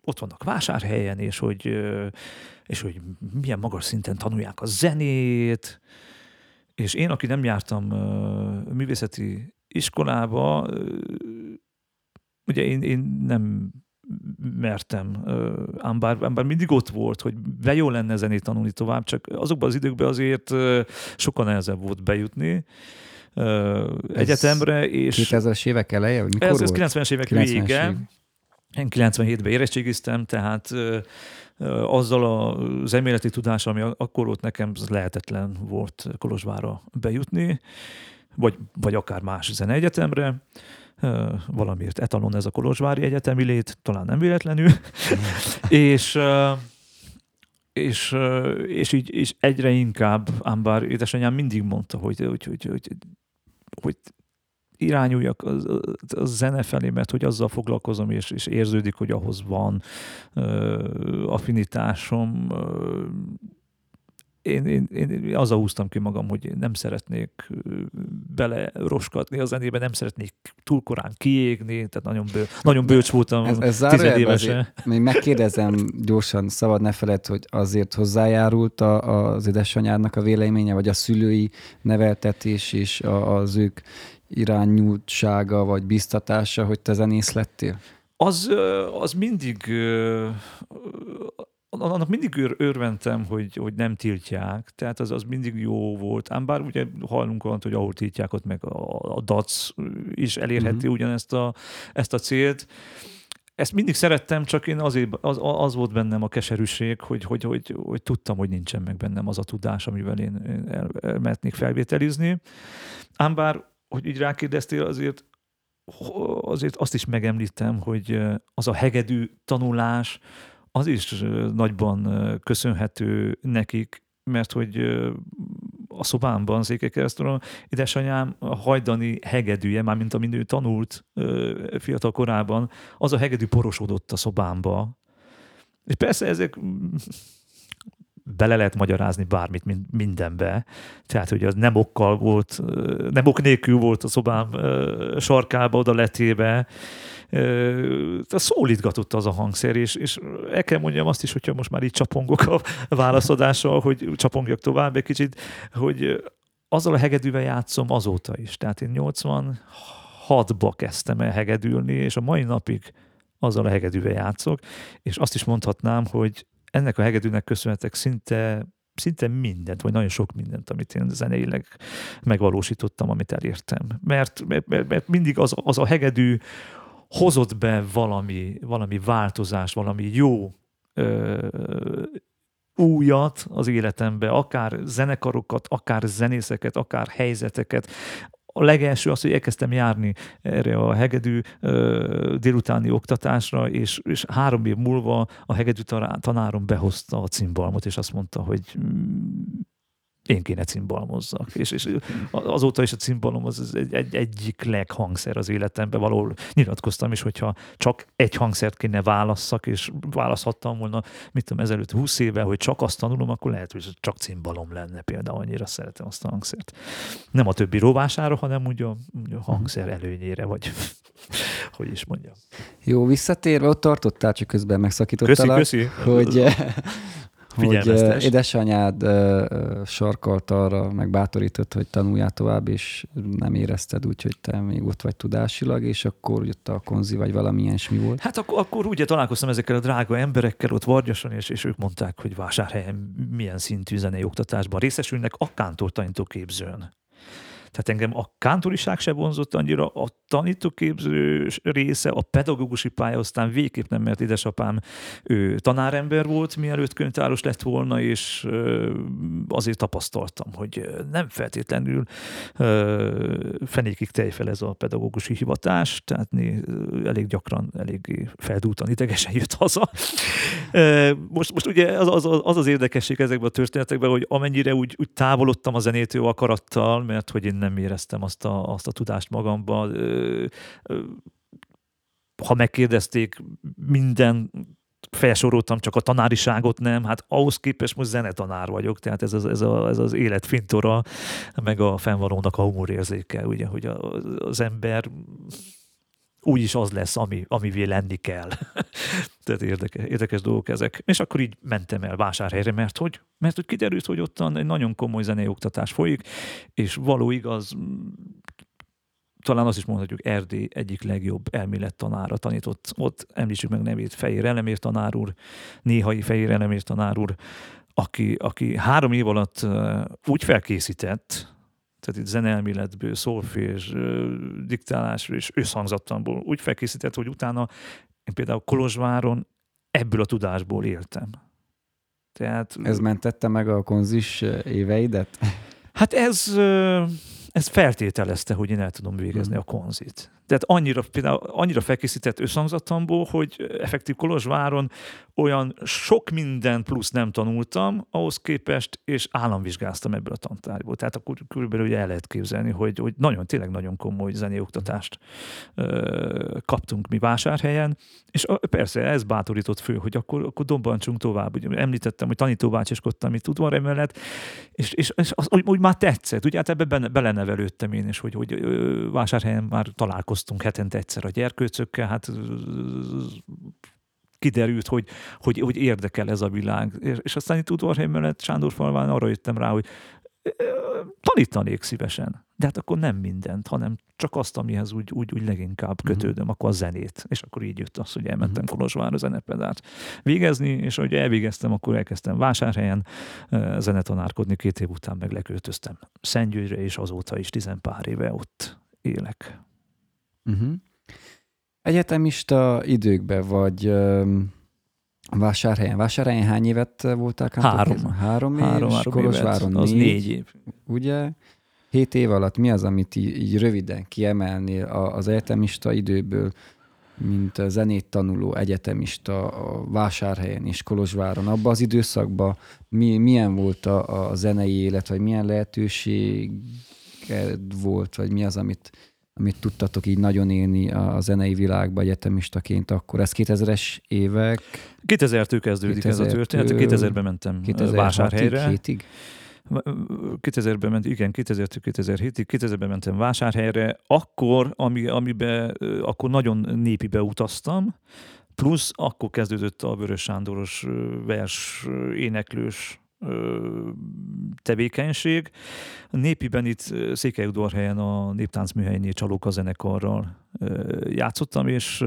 ott vannak vásárhelyen, és hogy, és hogy milyen magas szinten tanulják a zenét, és én, aki nem jártam művészeti iskolába, ugye én, én nem mertem, ám bár, ám bár mindig ott volt, hogy be jó lenne zenét tanulni tovább, csak azokban az időkben azért sokkal nehezebb volt bejutni egyetemre, és 2000-es évek eleje, mikor ez, ez volt? 90-es évek 90-es vége. év. Én 97-ben érettségiztem, tehát azzal az elméleti tudás, ami ak- akkor volt nekem, az lehetetlen volt Kolozsvára bejutni, vagy, vagy akár más zeneegyetemre. Valamiért etalon ez a Kolozsvári Egyetemi lét, talán nem véletlenül. és, és, és így és egyre inkább, ám bár édesanyám mindig mondta, hogy, hogy, hogy, hogy, hogy irányuljak a, a zene felé, mert hogy azzal foglalkozom, és, és érződik, hogy ahhoz van ö, affinitásom. Ö, én, én, én azzal húztam ki magam, hogy én nem szeretnék bele roskatni a zenébe, nem szeretnék túl korán kiégni, tehát nagyon, bő, nagyon bölcs voltam Ez, ez tizenévesen. még megkérdezem gyorsan, szabad ne feled, hogy azért hozzájárult a, az édesanyádnak a véleménye, vagy a szülői neveltetés és a, az ők irányultsága, vagy biztatása, hogy te zenész lettél? az, az mindig annak mindig ör, örventem, hogy, hogy nem tiltják, tehát az, az mindig jó volt. Ám bár ugye hallunk olyan, hogy ahol tiltják, ott meg a, a DAC is elérheti uh-huh. ugyanezt a, ezt a célt. Ezt mindig szerettem, csak én azért, az, az volt bennem a keserűség, hogy, hogy, hogy, hogy tudtam, hogy nincsen meg bennem az a tudás, amivel én, én el, elmehetnék felvételizni. Ám bár, hogy így rákérdeztél, azért azért azt is megemlítem, hogy az a hegedű tanulás, az is nagyban köszönhető nekik, mert hogy a szobámban, Székelykeresztúron, édesanyám a hajdani hegedűje, mármint amin ő tanult fiatal korában, az a hegedű porosodott a szobámba. És persze ezek bele lehet magyarázni bármit min- mindenbe. Tehát, hogy az nem okkal volt, nem ok nélkül volt a szobám sarkába oda letéve, Ö, szólítgatott az a hangszer, és, és el kell mondjam azt is, hogyha most már így csapongok a válaszadással, hogy csapongjak tovább egy kicsit, hogy azzal a hegedűvel játszom azóta is. Tehát én 86-ba kezdtem el hegedülni, és a mai napig azzal a hegedűvel játszok, és azt is mondhatnám, hogy ennek a hegedűnek köszönhetek szinte szinte mindent, vagy nagyon sok mindent, amit én zeneileg megvalósítottam, amit elértem. Mert, mert, mert, mindig az, az a hegedű hozott be valami, valami változást, valami jó ö, újat az életembe, akár zenekarokat, akár zenészeket, akár helyzeteket. A legelső az, hogy elkezdtem járni erre a hegedű ö, délutáni oktatásra, és, és három év múlva a hegedű tanárom behozta a cimbalmot, és azt mondta, hogy én kéne cimbalmozzak. És, és azóta is a cimbalom az egy, egy, egyik leghangszer az életemben. Valahol nyilatkoztam is, hogyha csak egy hangszert kéne válasszak, és választhattam volna, mit tudom, ezelőtt 20 éve, hogy csak azt tanulom, akkor lehet, hogy csak cimbalom lenne például, annyira szeretem azt a hangszert. Nem a többi rovására, hanem úgy a, úgy a hangszer előnyére, vagy hogy is mondjam. Jó, visszatérve, ott tartottál, csak közben megszakítottalak. Köszi, köszi. Hogy, hogy édesanyád sarkalt arra, meg bátorított, hogy tanuljál tovább, és nem érezted úgy, hogy te még ott vagy tudásilag, és akkor jött a konzi, vagy valami ilyesmi volt. Hát akkor, akkor ugye találkoztam ezekkel a drága emberekkel ott Vargyason, és, és ők mondták, hogy vásárhelyen milyen szintű zenei oktatásban részesülnek a kántor tanítóképzőn. Tehát engem a kántoriság se vonzott annyira, a tanítóképző része, a pedagógusi pálya, aztán végképp nem, mert édesapám ő tanárember volt, mielőtt könyvtáros lett volna, és azért tapasztaltam, hogy nem feltétlenül fenékig tejfel ez a pedagógusi hivatás, tehát elég gyakran, elég feldúltan idegesen jött haza. Most, most ugye az az, az az érdekesség ezekben a történetekben, hogy amennyire úgy, úgy távolodtam a zenétől akarattal, mert hogy én nem éreztem azt a, azt a tudást magamba. Ö, ö, Ha megkérdezték, minden felsoroltam, csak a tanáriságot nem, hát ahhoz képest most zenetanár vagyok, tehát ez az, ez, a, ez az élet fintora, meg a fennvalónak a humorérzéke, ugye, hogy az ember úgyis az lesz, ami, amivé lenni kell. Tehát érdekes, érdekes dolgok ezek. És akkor így mentem el vásárhelyre, mert hogy, mert hogy kiderült, hogy ottan egy nagyon komoly zenei oktatás folyik, és való igaz, talán azt is mondhatjuk, Erdély egyik legjobb elmélettanára tanított. Ott említsük meg nevét Fejér Elemér tanár úr, néhai Fejér Elemér tanár úr, aki, aki három év alatt úgy felkészített, tehát itt zeneelméletből, szolfés, ö, diktálásról és összhangzattamból úgy felkészített, hogy utána én például Kolozsváron ebből a tudásból éltem. Tehát, Ez mentette meg a konzis éveidet? hát ez, ez feltételezte, hogy én el tudom végezni Mhm. a konzit. Tehát annyira, például annyira felkészített összhangzattamból, hogy effektív Kolozsváron olyan sok minden plusz nem tanultam ahhoz képest, és államvizsgáztam ebből a tantárgyból. Tehát akkor körülbelül ugye el lehet képzelni, hogy, hogy nagyon, tényleg nagyon komoly zenéoktatást ö, kaptunk mi vásárhelyen, és a, persze ez bátorított fő, hogy akkor, akkor dobbantsunk tovább. Ugye említettem, hogy tanítóbácsiskodtam itt udvar emellett, és, és, és az, úgy, úgy már tetszett. Ugye hát ebbe belenevelődtem én is, hogy, hogy ö, vásárhelyen már találkoztunk hetente egyszer a gyerkőcökkel, hát kiderült, hogy, hogy, hogy érdekel ez a világ. És, és aztán itt udvarhely mellett Sándorfalván arra jöttem rá, hogy tanítanék szívesen. De hát akkor nem mindent, hanem csak azt, amihez úgy, úgy, úgy leginkább Mhm. kötődöm, akkor a zenét. És akkor így jött az, hogy elmentem Kolozsvárra zenepedárt végezni, és ahogy elvégeztem, akkor elkezdtem vásárhelyen zenetanárkodni, két év után meg leköltöztem Szentgyőgyre, és azóta is tizen pár éve ott élek. Uh-huh. Egyetemista időkben vagy um, vásárhelyen. Vásárhelyen hány évet voltál? kántorkézben? Három év, Három, és három Kolozsváron évet, az négy, négy év. ugye? Hét év alatt mi az, amit így, így röviden kiemelnél az egyetemista időből, mint zenét tanuló egyetemista a vásárhelyen és Kolozsváron, abban az időszakban mi, milyen volt a, a zenei élet, vagy milyen lehetőség volt, vagy mi az, amit, amit tudtatok így nagyon élni a, zenei világba egyetemistaként akkor? Ez 2000-es évek, 2000-től kezdődik ez a 2000-től történet. 2000-ben mentem 2006-ig, vásárhelyre. 7-ig? 2000-ben ment, igen, 2000-től 2007-ig, 2000-ben mentem vásárhelyre, akkor, ami, amiben, akkor nagyon népibe utaztam, plusz akkor kezdődött a Vörös Sándoros vers éneklős tevékenység. Népiben itt Székelyudvarhelyen a Néptáncműhelynél Csalóka zenekarral játszottam, és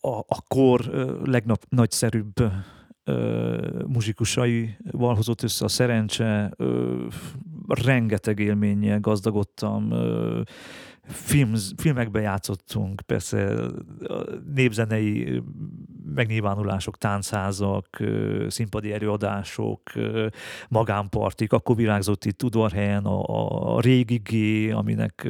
a, a kor legnap nagyszerűbb ö, muzsikusaival hozott össze a szerencse, rengeteg élménnyel gazdagodtam, ö, film, filmekben játszottunk, persze népzenei ö, megnyilvánulások, táncházak, színpadi előadások, magánpartik, akkor virágzott itt Udvarhelyen a, a régi G, aminek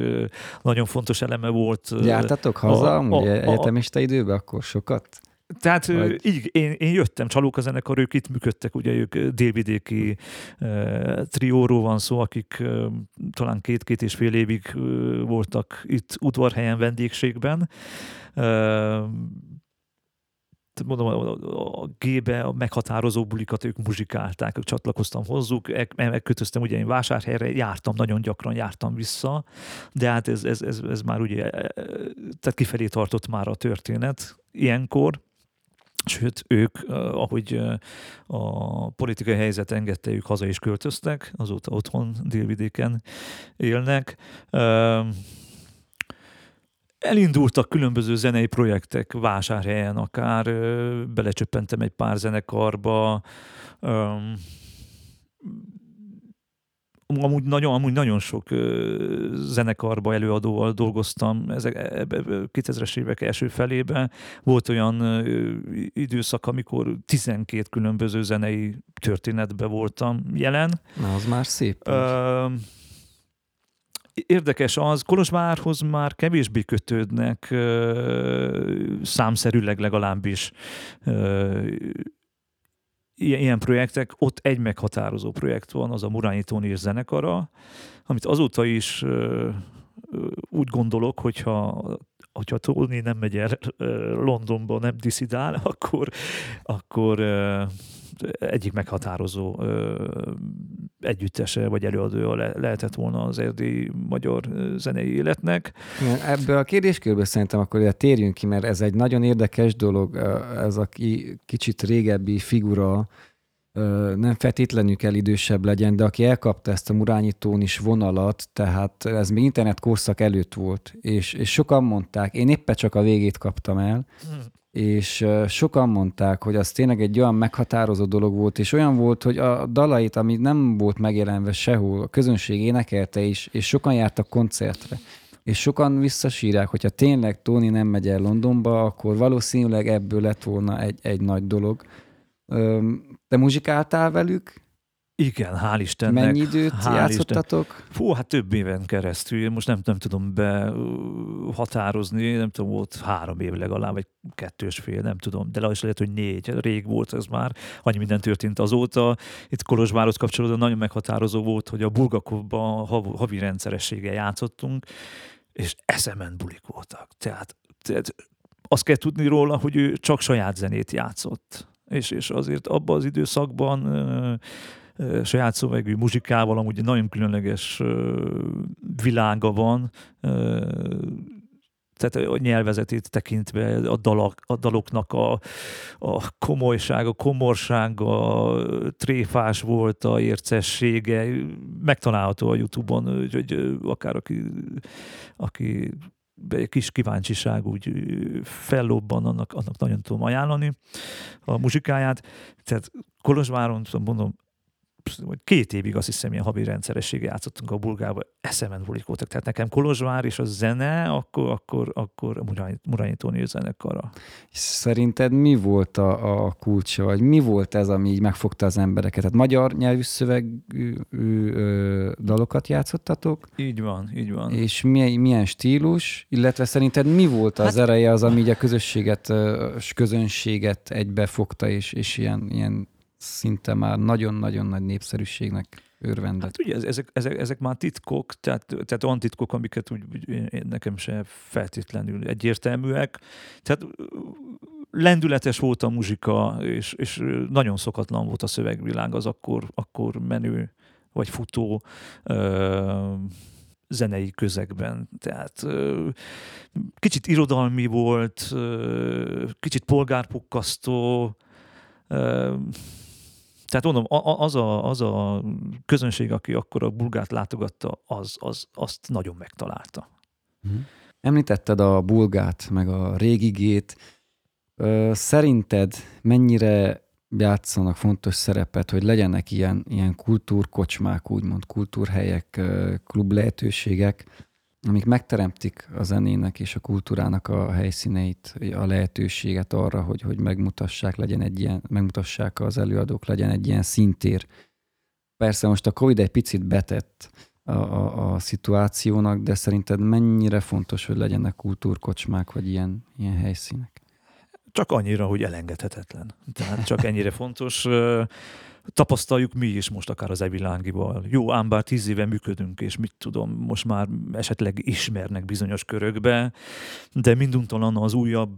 nagyon fontos eleme volt. Jártatok haza a- a- a- egyetemista időben akkor sokat? Tehát Vagy- így, én, én jöttem, Csalóka zenekar, ők itt működtek, ugye ők délvidéki uh, trióról van szó, akik uh, talán két-két és fél évig uh, voltak itt udvarhelyen vendégségben. Uh, mondom, a, a, a G-be a meghatározó bulikat ők muzsikálták, ők csatlakoztam hozzuk, megkötöztem, ugye én vásárhelyre jártam, nagyon gyakran jártam vissza, de hát ez, ez, ez, ez már ugye, tehát kifelé tartott már a történet ilyenkor, Sőt, ők, ahogy a politikai helyzet engedte, ők haza is költöztek, azóta otthon délvidéken élnek. Elindultak különböző zenei projektek vásárhelyen, akár belecsöppentem egy pár zenekarba, amúgy nagyon, amúgy nagyon sok ö, zenekarba előadóval dolgoztam ezek, ebbe, 2000-es évek első felében. Volt olyan ö, időszak, amikor 12 különböző zenei történetbe voltam jelen. Na, az már szép. Ö, Érdekes az, Kolozsvárhoz már kevésbé kötődnek ö, számszerűleg legalábbis ö, ilyen, ilyen projektek, ott egy meghatározó projekt van, az a Murányi Tóni zenekara, amit azóta is ö, úgy gondolok, hogyha hogyha Tóni nem megy el Londonba, nem diszidál, akkor, akkor egyik meghatározó együttese vagy előadója le, lehetett volna az erdi magyar zenei életnek. Ebből a kérdéskörből szerintem akkor térjünk ki, mert ez egy nagyon érdekes dolog, ez a kicsit régebbi figura, nem feltétlenül kell idősebb legyen, de aki elkapta ezt a murányítón is vonalat, tehát ez még internet korszak előtt volt, és, és sokan mondták, én éppen csak a végét kaptam el, hmm és sokan mondták, hogy az tényleg egy olyan meghatározó dolog volt, és olyan volt, hogy a dalait, ami nem volt megjelenve sehol, a közönség énekelte is, és sokan jártak koncertre. És sokan visszasírják, hogyha tényleg Tony nem megy el Londonba, akkor valószínűleg ebből lett volna egy, egy nagy dolog. Te muzsikáltál velük? Igen, hál' Istennek. Mennyi időt hál játszottatok? Isten. Fú, hát több éven keresztül. Én most nem, nem tudom behatározni, nem tudom, volt három év legalább, vagy kettős fél, nem tudom, de is lehet, hogy négy. Rég volt ez már, annyi minden történt azóta. Itt Kolozsvárhoz kapcsolódóan nagyon meghatározó volt, hogy a Bulgakovban havi rendszerességgel játszottunk, és eszemen bulik voltak. Tehát, tehát azt kell tudni róla, hogy ő csak saját zenét játszott. És, és azért abban az időszakban saját szövegű muzsikával, amúgy egy nagyon különleges világa van, tehát a nyelvezetét tekintve a, dalok, a daloknak a, a komolysága, komorsága, tréfás volt a ércessége, megtalálható a Youtube-on, hogy akár aki, aki egy kis kíváncsiság úgy fellobban, annak, annak nagyon tudom ajánlani a muzsikáját. Tehát Kolozsváron, mondom, vagy két évig azt hiszem ilyen havi rendszerességgel játszottunk a bulgába, eszemen bulik voltak. Tehát nekem Kolozsvár és a zene, akkor, akkor, akkor Murányi Tóni zenekara. Szerinted mi volt a, a kulcsa, vagy mi volt ez, ami így megfogta az embereket? Tehát magyar nyelvű szövegű ö, dalokat játszottatok? Így van, így van. És milyen, milyen stílus, illetve szerinted mi volt az hát... ereje az, ami így a közösséget, közönséget egybefogta, és, és ilyen, ilyen szinte már nagyon-nagyon nagy népszerűségnek örvendett. Hát ugye ezek, ezek, ezek már titkok, tehát, tehát olyan titkok, amiket úgy, úgy nekem se feltétlenül egyértelműek. Tehát lendületes volt a muzsika, és, és nagyon szokatlan volt a szövegvilág az akkor, akkor menő vagy futó ö, zenei közegben. Tehát ö, kicsit irodalmi volt, ö, kicsit polgárpukkasztó, ö, tehát mondom, az a, az a közönség, aki akkor a bulgát látogatta, az, az azt nagyon megtalálta. Mhm. Említetted a bulgát, meg a régigét. Szerinted mennyire játszanak fontos szerepet, hogy legyenek ilyen, ilyen kultúrkocsmák, úgymond kultúrhelyek, klub lehetőségek, amik megteremtik a zenének és a kultúrának a helyszíneit, a lehetőséget arra, hogy, hogy megmutassák, legyen egy ilyen, megmutassák az előadók, legyen egy ilyen szintér. Persze most a Covid egy picit betett a, a, a szituációnak, de szerinted mennyire fontos, hogy legyenek kultúrkocsmák, vagy ilyen, ilyen helyszínek? csak annyira, hogy elengedhetetlen. Tehát csak ennyire fontos tapasztaljuk mi is most akár az evilágival. Jó, ám bár tíz éve működünk, és mit tudom, most már esetleg ismernek bizonyos körökbe, de minduntalan az újabb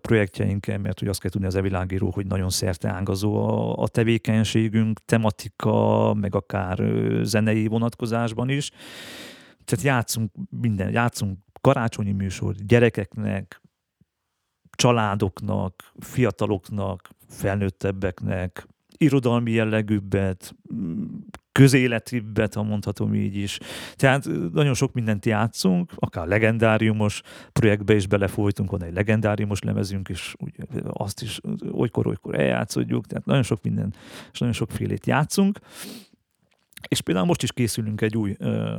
projektjeinken, mert hogy azt kell tudni az evilágíról, hogy nagyon szerte ágazó a, a tevékenységünk, tematika, meg akár zenei vonatkozásban is. Tehát játszunk minden, játszunk karácsonyi műsor gyerekeknek, családoknak, fiataloknak, felnőttebbeknek, irodalmi jellegűbbet, közéletibbet, ha mondhatom így is. Tehát nagyon sok mindent játszunk, akár legendáriumos projektbe is belefolytunk, van egy legendáriumos lemezünk, és úgy, azt is olykor-olykor eljátszodjuk, tehát nagyon sok minden, és nagyon sokfélét játszunk. És például most is készülünk egy új ö,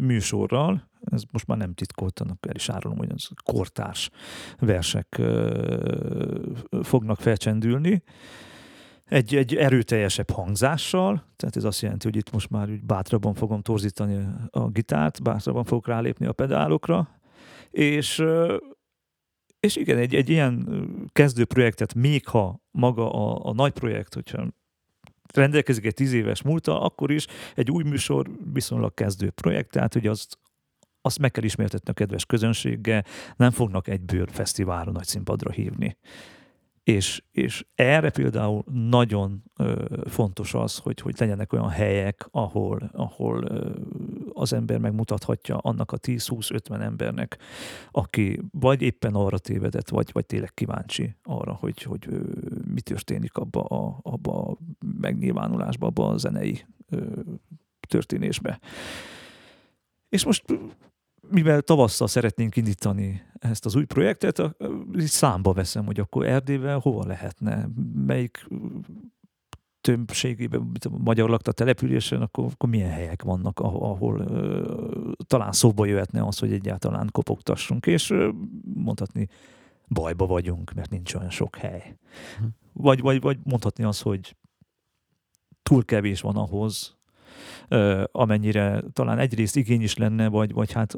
műsorral, ez most már nem titkoltanak, el is árulom, hogy az kortárs versek ö, fognak felcsendülni, egy, egy erőteljesebb hangzással, tehát ez azt jelenti, hogy itt most már úgy bátrabban fogom torzítani a gitárt, bátrabban fogok rálépni a pedálokra, és, és igen, egy, egy ilyen kezdő projektet, még ha maga a, a nagy projekt, hogyha rendelkezik egy tíz éves múlta, akkor is egy új műsor viszonylag kezdő projekt, tehát hogy azt, azt meg kell ismertetni a kedves közönséggel, nem fognak egyből fesztiválra, nagy színpadra hívni. És, és erre például nagyon ö, fontos az, hogy, hogy legyenek olyan helyek, ahol, ahol ö, az ember megmutathatja annak a 10-20-50 embernek, aki vagy éppen arra tévedett, vagy, vagy tényleg kíváncsi arra, hogy, hogy ö, mi történik abba a, abba a megnyilvánulásba, abba a zenei ö, történésbe. És most mivel tavasszal szeretnénk indítani ezt az új projektet, számba veszem, hogy akkor Erdélyben hova lehetne, melyik többségében, magyar lakta településen, akkor, akkor milyen helyek vannak, ahol, uh, talán szóba jöhetne az, hogy egyáltalán kopogtassunk, és mondhatni, bajba vagyunk, mert nincs olyan sok hely. Hm. Vagy, vagy, vagy mondhatni az, hogy túl kevés van ahhoz, amennyire talán egyrészt igény is lenne, vagy, vagy hát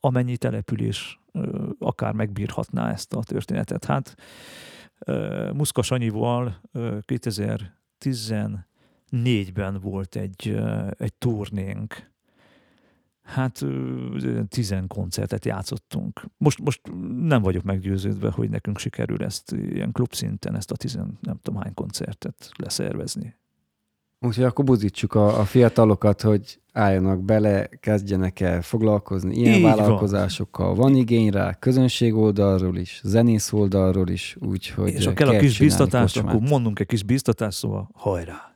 amennyi település akár megbírhatná ezt a történetet. Hát Muszka Sanyival 2014-ben volt egy, egy turnénk, hát tizen koncertet játszottunk. Most, most nem vagyok meggyőződve, hogy nekünk sikerül ezt ilyen klubszinten, ezt a tizen nem tudom hány koncertet leszervezni. Úgyhogy akkor buzítsuk a, a fiatalokat, hogy álljanak bele, kezdjenek el foglalkozni ilyen Így vállalkozásokkal. Van. van igény rá, közönség oldalról is, zenész oldalról is, úgyhogy És ha kell a kis biztatást, akkor mondunk egy kis biztatást, szóval hajrá!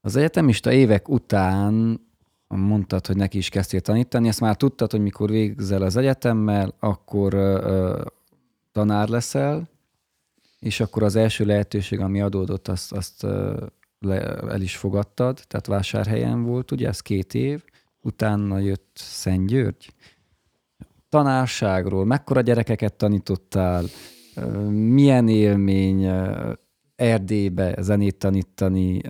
Az egyetemista évek után mondtad, hogy neki is kezdtél tanítani, ezt már tudtad, hogy mikor végzel az egyetemmel, akkor ö, tanár leszel, és akkor az első lehetőség, ami adódott, azt, azt le, el is fogadtad, tehát vásárhelyen volt, ugye ez két év, utána jött Szent György. Tanárságról, mekkora gyerekeket tanítottál, milyen élmény Erdélybe zenét tanítani,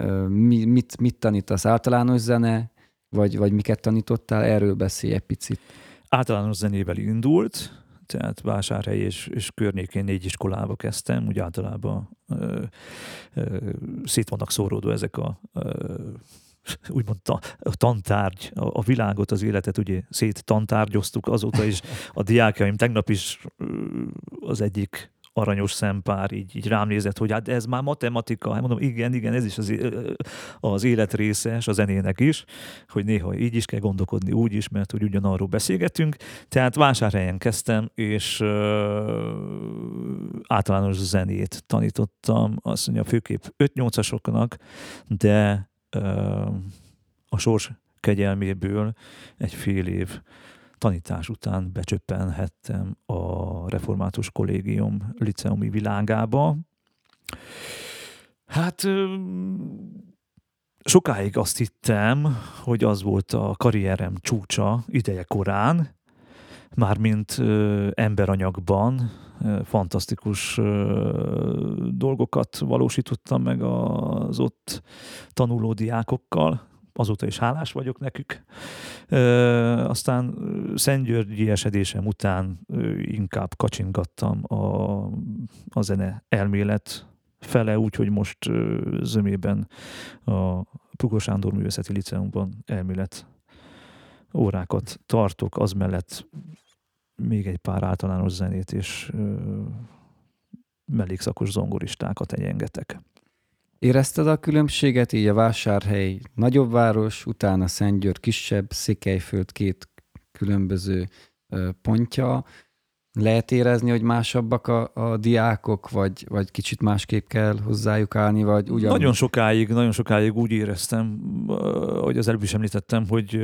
mit, mit tanítasz, általános zene, vagy, vagy miket tanítottál, erről beszélj egy picit. Általános zenével indult, tehát Vásárhely és, és környékén négy iskolába kezdtem, úgy általában ö, ö, szét vannak szóródva ezek a ö, úgymond ta, a tantárgy, a, a világot, az életet ugye szét tantárgyoztuk azóta is. A diákjaim tegnap is az egyik aranyos szempár így, így rám nézett, hogy hát ez már matematika. Hát mondom, igen, igen, ez is az, az élet része, a zenének is, hogy néha így is kell gondolkodni, úgy is, mert hogy ugyanarról beszélgetünk. Tehát vásárhelyen kezdtem, és általános zenét tanítottam, azt mondja, főképp 5-8-asoknak, de uh, a sors kegyelméből egy fél év tanítás után becsöppenhettem a református kollégium liceumi világába. Hát sokáig azt hittem, hogy az volt a karrierem csúcsa ideje korán, mármint emberanyagban, fantasztikus dolgokat valósítottam meg az ott tanuló diákokkal, azóta is hálás vagyok nekük. Aztán Szentgyörgyi esedésem után inkább kacsingattam a, a zene elmélet fele, úgyhogy most zömében a Pukos Sándor Művészeti Liceumban elmélet órákat tartok, az mellett még egy pár általános zenét és mellékszakos zongoristákat egyengetek. Érezted a különbséget így a vásárhely nagyobb város, utána Szentgyőr kisebb, Székelyföld két különböző pontja. Lehet érezni, hogy másabbak a, a diákok, vagy, vagy kicsit másképp kell hozzájuk állni, vagy ugyan... Nagyon sokáig, nagyon sokáig úgy éreztem, hogy az előbb is említettem, hogy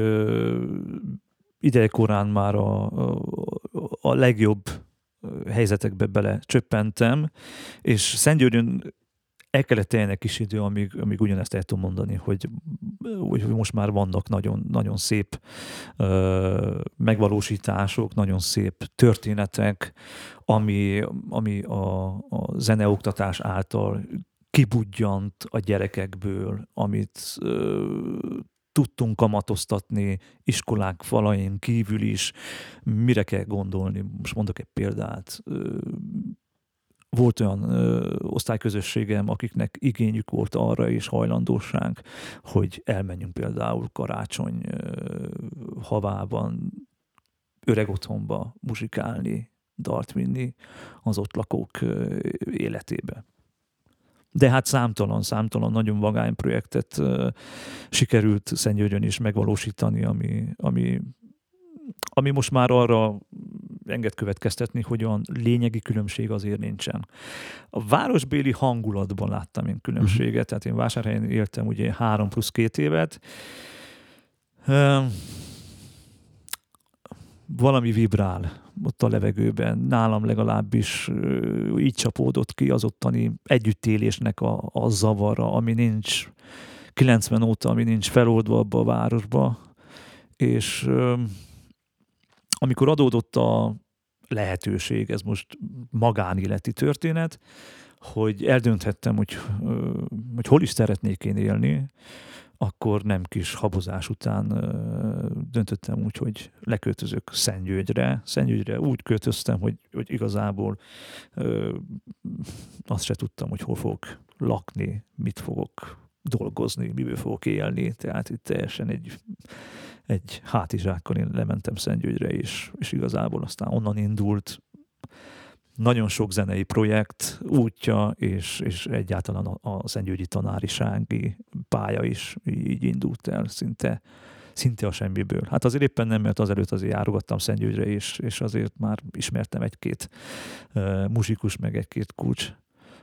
idejekorán már a, a, legjobb helyzetekbe bele csöppentem, és Szentgyörgyön el kellett teljenek kis idő, amíg, amíg ugyanezt el tudom mondani, hogy, hogy most már vannak nagyon, nagyon szép ö, megvalósítások, nagyon szép történetek, ami, ami a, a zeneoktatás által kibudjant a gyerekekből, amit ö, tudtunk kamatoztatni iskolák falain kívül is. Mire kell gondolni? Most mondok egy példát. Volt olyan ö, osztályközösségem, akiknek igényük volt arra és hajlandóság, hogy elmenjünk például karácsony ö, havában, öreg otthonba muzsikálni, dalt vinni az ott lakók ö, életébe. De hát számtalan, számtalan nagyon vagány projektet uh, sikerült Szentgyörgyön is megvalósítani, ami, ami, ami most már arra enged következtetni, hogy olyan lényegi különbség azért nincsen. A városbéli hangulatban láttam én különbséget, uh-huh. tehát én vásárhelyen éltem ugye három plusz két évet, valami vibrál ott a levegőben. Nálam legalábbis így csapódott ki az ottani együttélésnek a, a zavara, ami nincs 90 óta, ami nincs feloldva abba a városba. És amikor adódott a lehetőség, ez most magánéleti történet, hogy eldönthettem, hogy, hogy hol is szeretnék én élni, akkor nem kis habozás után döntöttem úgy, hogy leköltözök Szentgyőgyre. Szentgyőgyre úgy költöztem, hogy, hogy igazából azt se tudtam, hogy hol fogok lakni, mit fogok dolgozni, miből fogok élni. Tehát itt teljesen egy, egy hátizsákkal én lementem Szentgyőgyre, és, és igazából aztán onnan indult nagyon sok zenei projekt útja, és, és egyáltalán a, a Szentgyőgyi tanárisági pálya is így indult el szinte, szinte a semmiből. Hát azért éppen nem, mert azelőtt azért járogattam Szentgyőgyre, és, és azért már ismertem egy-két uh, muzsikus, meg egy-két kulcs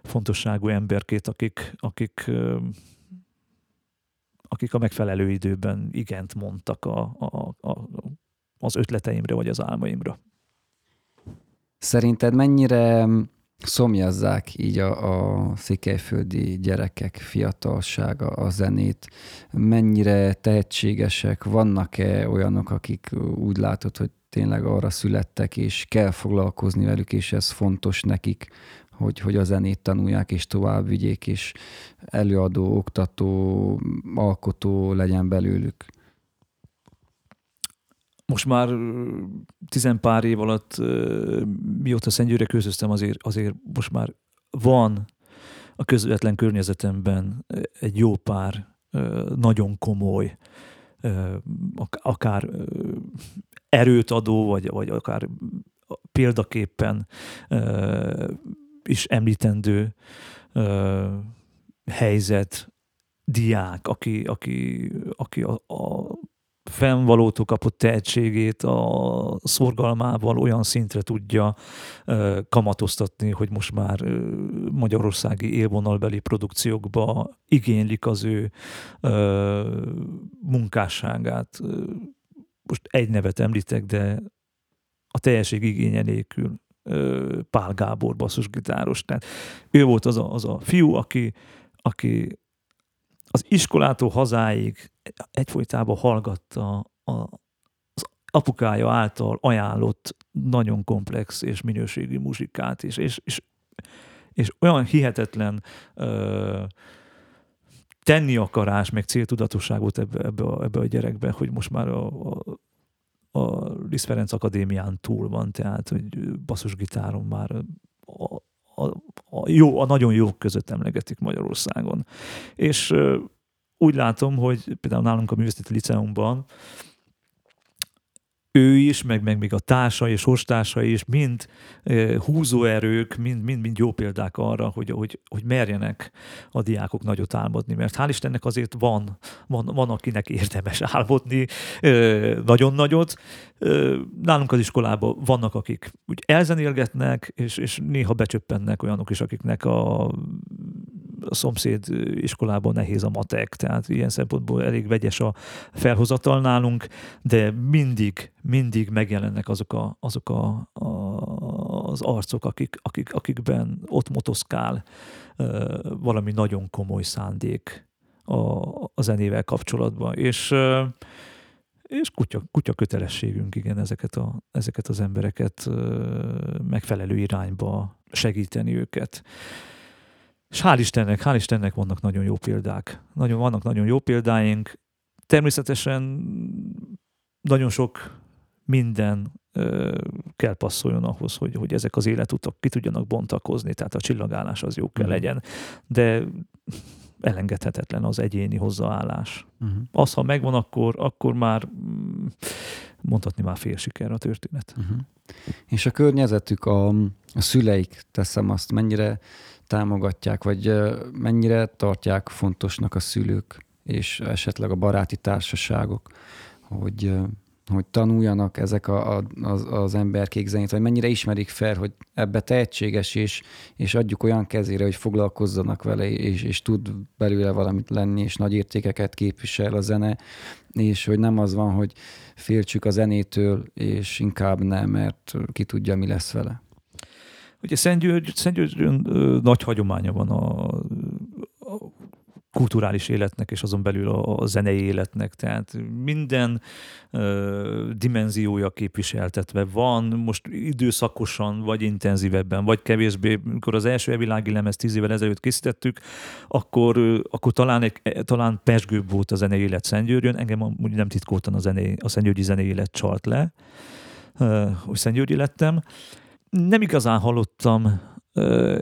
fontosságú emberkét, akik, akik uh, akik a megfelelő időben igent mondtak a, a, a, az ötleteimre, vagy az álmaimra. Szerinted mennyire szomjazzák így a, a székelyföldi gyerekek fiatalsága a zenét? Mennyire tehetségesek? Vannak-e olyanok, akik úgy látod, hogy tényleg arra születtek, és kell foglalkozni velük, és ez fontos nekik, hogy, hogy a zenét tanulják, és tovább vigyék, és előadó, oktató, alkotó legyen belőlük? most már tizenpár év alatt, mióta Szentgyőre közöztem, azért, azért most már van a közvetlen környezetemben egy jó pár nagyon komoly, akár erőt adó, vagy, vagy akár példaképpen is említendő helyzet, diák, aki, aki, aki a, a fennvalótól kapott tehetségét a szorgalmával olyan szintre tudja uh, kamatoztatni, hogy most már uh, magyarországi élvonalbeli produkciókba igénylik az ő uh, munkásságát. Most egy nevet említek, de a teljesség igénye nélkül Pál Gábor basszusgitáros. Tehát ő volt az a, az a fiú, aki, aki az iskolától hazáig egyfolytában hallgatta a, az apukája által ajánlott nagyon komplex és minőségi muzsikát, és, és, és, és olyan hihetetlen ö, tenni akarás, meg céltudatosságot ebbe, ebbe, a, ebbe a gyerekbe, hogy most már a, a, a Liszt Ferenc Akadémián túl van, tehát hogy basszusgitáron már a, a, a, jó, a nagyon jók között emlegetik Magyarországon. És úgy látom, hogy például nálunk a Művészeti Liceumban ő is, meg, meg még a társai és hostársai is mind e, húzóerők, mind, mind, mind jó példák arra, hogy, hogy, hogy merjenek a diákok nagyot álmodni, mert hál' Istennek azért van, van, van akinek érdemes álmodni e, nagyon nagyot. E, nálunk az iskolában vannak, akik úgy elzenélgetnek, és, és néha becsöppennek olyanok is, akiknek a a szomszéd iskolában nehéz a matek, tehát ilyen szempontból elég vegyes a felhozatal nálunk, de mindig, mindig megjelennek azok, a, azok a, a, az arcok, akik, akik, akikben ott motoszkál valami nagyon komoly szándék a, a zenével kapcsolatban. És és kutya, kutya kötelességünk, igen, ezeket, a, ezeket az embereket megfelelő irányba segíteni őket. És hál' Istennek, hál' Istennek vannak nagyon jó példák. Nagyon, vannak nagyon jó példáink. Természetesen nagyon sok minden ö, kell passzoljon ahhoz, hogy, hogy ezek az életutak ki tudjanak bontakozni, tehát a csillagállás az jó kell uh-huh. legyen. De elengedhetetlen az egyéni hozzáállás. Uh-huh. Az, ha megvan, akkor, akkor már mm, mondhatni már fél siker a történet. Uh-huh. És a környezetük, a, a szüleik, teszem azt, mennyire támogatják, vagy mennyire tartják fontosnak a szülők, és esetleg a baráti társaságok, hogy, hogy tanuljanak ezek a, a, az, az emberkék zenét, vagy mennyire ismerik fel, hogy ebbe tehetséges, és, és adjuk olyan kezére, hogy foglalkozzanak vele, és, és tud belőle valamit lenni, és nagy értékeket képvisel a zene, és hogy nem az van, hogy féltsük a zenétől, és inkább nem, mert ki tudja, mi lesz vele. Ugye Szentgyörgy, Szentgyörgyön nagy hagyománya van a, a kulturális életnek, és azon belül a, a zenei életnek. Tehát minden ö, dimenziója képviseltetve van, most időszakosan, vagy intenzívebben, vagy kevésbé. Amikor az első evilági lemez tíz évvel ezelőtt készítettük, akkor, akkor talán, egy, talán pesgőbb volt a zenei élet Szentgyörgyön. Engem úgy nem titkoltan a, zené, a Szentgyörgyi zenei élet csalt le, hogy Szentgyörgyi lettem nem igazán hallottam,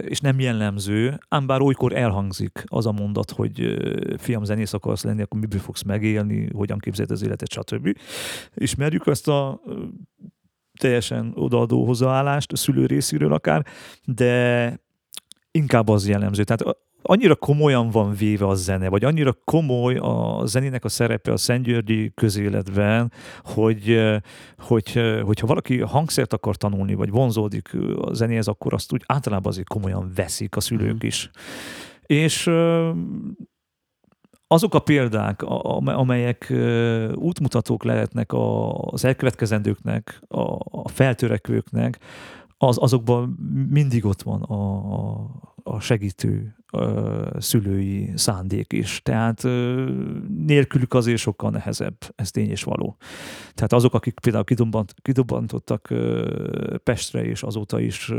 és nem jellemző, ám bár olykor elhangzik az a mondat, hogy fiam, zenész akarsz lenni, akkor miből fogsz megélni, hogyan képzeld az életet, stb. Ismerjük ezt a teljesen odaadó hozzáállást a szülő részéről akár, de inkább az jellemző. Tehát annyira komolyan van véve a zene, vagy annyira komoly a zenének a szerepe a Szentgyörgyi közéletben, hogy, hogy, hogyha valaki hangszert akar tanulni, vagy vonzódik a zenéhez, akkor azt úgy általában azért komolyan veszik a szülők mhm. is. És azok a példák, amelyek útmutatók lehetnek az elkövetkezendőknek, a feltörekvőknek, az, azokban mindig ott van a, a segítő ö, szülői szándék is. Tehát nélkülük azért sokkal nehezebb, ez tény és való. Tehát azok, akik például kidobant, kidobantottak ö, Pestre, és azóta is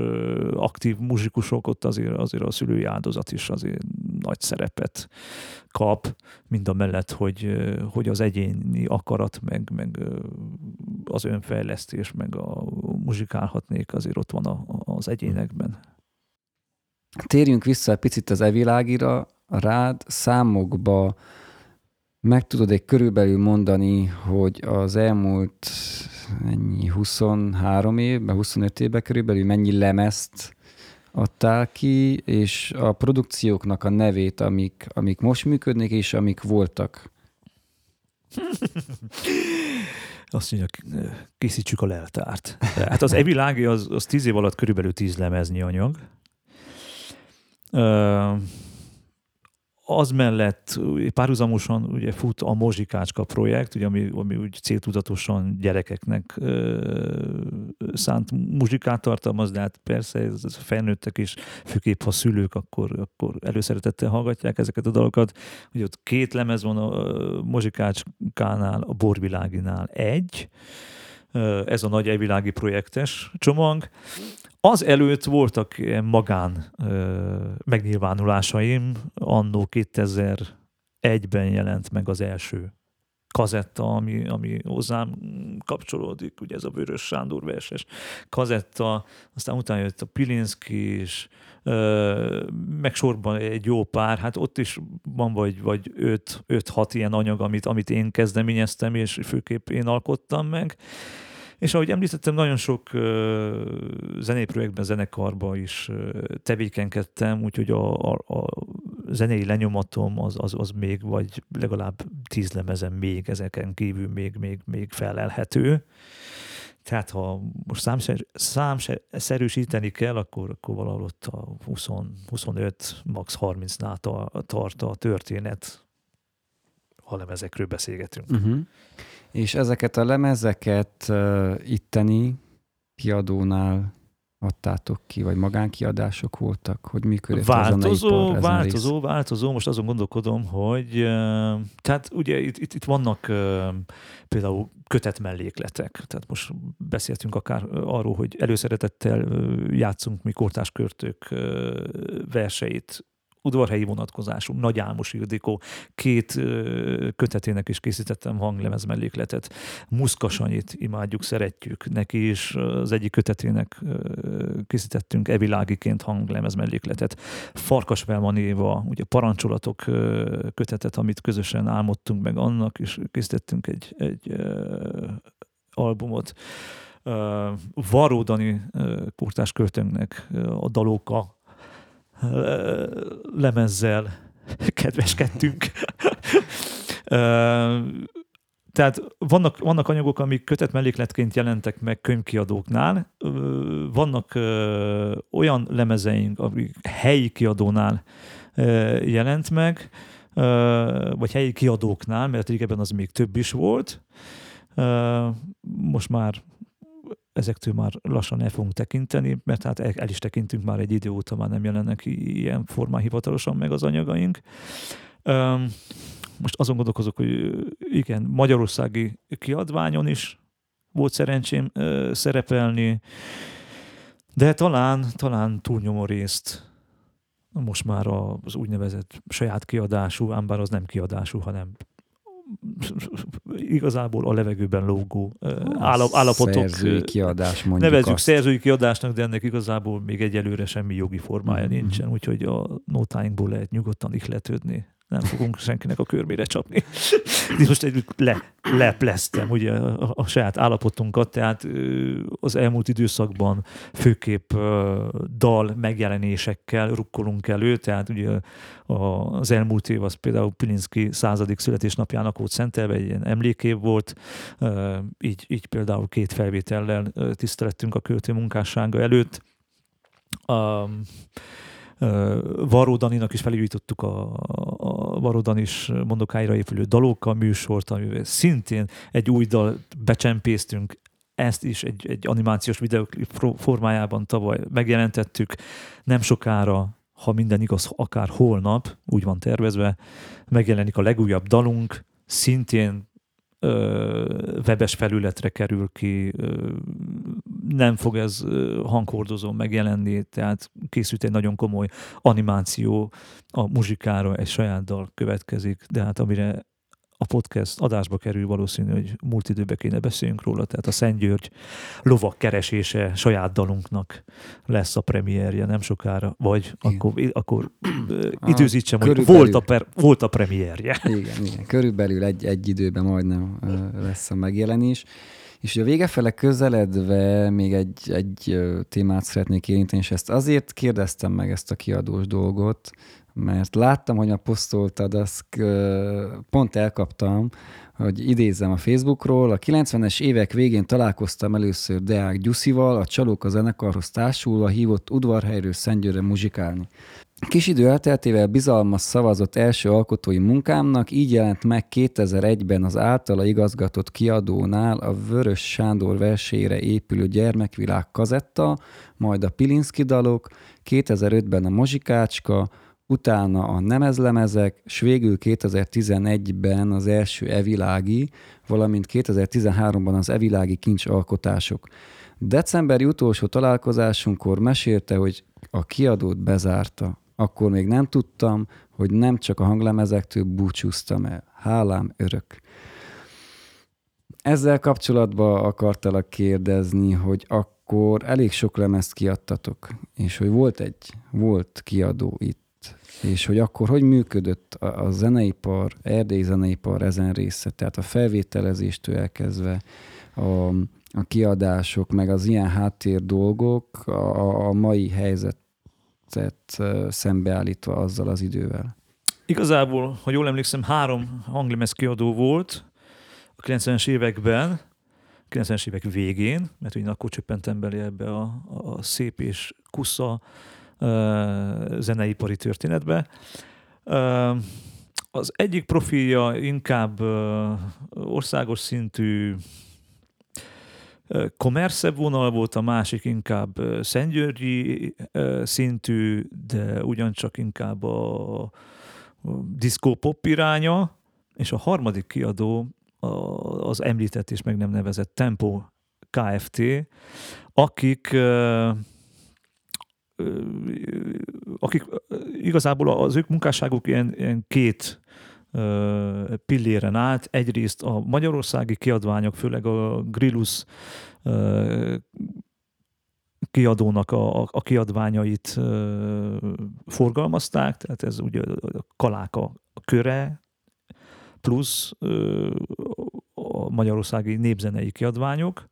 aktív muzsikusok, ott azért, azért a szülői áldozat is azért nagy szerepet kap, mind a mellett, hogy, hogy az egyéni akarat, meg, meg az önfejlesztés, meg a muzsikálhatnék azért ott van a, az egyénekben. Térjünk vissza egy picit az evilágira, rád számokba meg tudod egy körülbelül mondani, hogy az elmúlt ennyi 23 évben, 25 évben körülbelül mennyi lemezt adtál ki, és a produkcióknak a nevét, amik, amik most működnek, és amik voltak. Azt mondja, készítsük a leltárt. Hát az Evilági az, az tíz év alatt körülbelül tíz lemeznyi anyag az mellett párhuzamosan ugye fut a Mozsikácska projekt, ugye, ami, ami úgy céltudatosan gyerekeknek ö, szánt muzsikát tartalmaz, de hát persze ez, ez felnőttek is, főképp ha szülők, akkor, akkor előszeretettel hallgatják ezeket a dalokat. Ugye ott két lemez van a Mozsikácskánál, a Borviláginál egy, ez a nagy elvilági projektes csomag, az előtt voltak ilyen magán ö, megnyilvánulásaim, annó 2000 egyben jelent meg az első kazetta, ami, ami hozzám kapcsolódik, ugye ez a Vörös Sándor verses kazetta, aztán utána jött a Pilinszki is, meg sorban egy jó pár, hát ott is van vagy, vagy 5-6 ilyen anyag, amit, amit én kezdeményeztem, és főképp én alkottam meg. És ahogy említettem, nagyon sok zenéprojektben, zenekarban is tevékenykedtem, úgyhogy a, a, a zenei lenyomatom az, az, az még, vagy legalább tíz lemezen még ezeken kívül még, még, még felelhető. Tehát ha most számszer, számszerűsíteni kell, akkor, akkor valahol ott a 20, 25, max 30-nál tart a történet, ha lemezekről beszélgetünk. Uh-huh. És ezeket a lemezeket uh, itteni kiadónál adtátok ki, vagy magánkiadások voltak? Hogy működött változó, a Változó, változó. Most azon gondolkodom, hogy uh, tehát ugye itt, itt, itt vannak uh, például kötet mellékletek. Tehát most beszéltünk akár arról, hogy előszeretettel játszunk mi kortáskörtők verseit udvarhelyi vonatkozású, Nagy Álmos Ildikó, két kötetének is készítettem hanglemez mellékletet. Muszkasanyit imádjuk, szeretjük. Neki is az egyik kötetének készítettünk evilágiként hanglemez mellékletet. Farkas Velman ugye parancsolatok kötetet, amit közösen álmodtunk meg annak, és készítettünk egy, egy albumot. Varódani uh, kurtás költőnknek a Dalóka lemezzel kedveskedtünk. Tehát vannak, vannak anyagok, amik kötet mellékletként jelentek meg könyvkiadóknál, vannak olyan lemezeink, amik helyi kiadónál jelent meg, vagy helyi kiadóknál, mert régebben az még több is volt. Most már ezektől már lassan el fogunk tekinteni, mert hát el, is tekintünk már egy idő óta, már nem jelennek ilyen formán hivatalosan meg az anyagaink. Most azon gondolkozok, hogy igen, magyarországi kiadványon is volt szerencsém szerepelni, de talán, talán túlnyomó részt most már az úgynevezett saját kiadású, ám bár az nem kiadású, hanem igazából a levegőben lógó állap, állapotok. Szerzői kiadás mondjuk Nevezzük azt. szerzői kiadásnak, de ennek igazából még egyelőre semmi jogi formája mm-hmm. nincsen, úgyhogy a nótáinkból lehet nyugodtan ihletődni nem fogunk senkinek a körmére csapni. Most egy le, lepleztem ugye a, a saját állapotunkat, tehát az elmúlt időszakban főképp dal megjelenésekkel rukkolunk elő, tehát ugye az elmúlt év az például Pilinszki századik születésnapjának volt szentelve, egy ilyen emlékév volt, így, így például két felvétellel tisztelettünk a költő munkássága előtt. Um, Varó Daninak is felújítottuk a, a Varó Danis mondokáira épülő dalóka műsort, amivel szintén egy új dal becsempésztünk, ezt is egy, egy animációs videóklip formájában tavaly megjelentettük. Nem sokára, ha minden igaz, akár holnap, úgy van tervezve, megjelenik a legújabb dalunk, szintén webes felületre kerül ki, nem fog ez hanghordozó megjelenni, tehát készült egy nagyon komoly animáció a muzsikára, egy saját dal következik, de hát amire a podcast adásba kerül, valószínű, hogy múlt időben kéne beszéljünk róla, tehát a Szent György lovak keresése saját dalunknak lesz a premierje nem sokára, vagy igen. akkor, akkor időzítsem, hogy volt a, per, volt a premierje. Igen, igen, körülbelül egy, egy időben majdnem lesz a megjelenés. És a vége fele közeledve még egy, egy témát szeretnék érinteni, és ezt azért kérdeztem meg ezt a kiadós dolgot, mert láttam, hogy a posztoltad, azt pont elkaptam, hogy idézem a Facebookról, a 90-es évek végén találkoztam először Deák Gyuszival, a Csalók a zenekarhoz társulva hívott udvarhelyről Szentgyőre muzsikálni. Kis idő elteltével bizalmas szavazott első alkotói munkámnak, így jelent meg 2001-ben az általa igazgatott kiadónál a Vörös Sándor versére épülő Gyermekvilág kazetta, majd a Pilinszki dalok, 2005-ben a Mozsikácska, utána a nemezlemezek, és végül 2011-ben az első evilági, valamint 2013-ban az evilági kincsalkotások. Decemberi utolsó találkozásunkkor mesélte, hogy a kiadót bezárta. Akkor még nem tudtam, hogy nem csak a hanglemezektől búcsúztam el. Hálám örök. Ezzel kapcsolatban akartalak kérdezni, hogy akkor elég sok lemezt kiadtatok, és hogy volt egy, volt kiadó itt, és hogy akkor hogy működött a, a zeneipar, erdélyi zeneipar ezen része, tehát a felvételezéstől elkezdve a, a kiadások, meg az ilyen háttér dolgok a, a mai helyzetet szembeállítva azzal az idővel. Igazából, ha jól emlékszem, három hanglemez kiadó volt, 90-es években, 90-es évek végén, mert én akkor csöppentem bele ebbe a, a szép és kusza zeneipari történetbe. Az egyik profilja inkább országos szintű kommerszebb vonal volt, a másik inkább Szentgyörgyi szintű, de ugyancsak inkább a diszkó pop iránya, és a harmadik kiadó az említett és meg nem nevezett Tempo Kft., akik akik igazából az ők munkásságuk ilyen, ilyen két pilléren állt. Egyrészt a magyarországi kiadványok, főleg a Grillus kiadónak a, a kiadványait forgalmazták, tehát ez ugye a Kaláka köre, plusz a magyarországi népzenei kiadványok,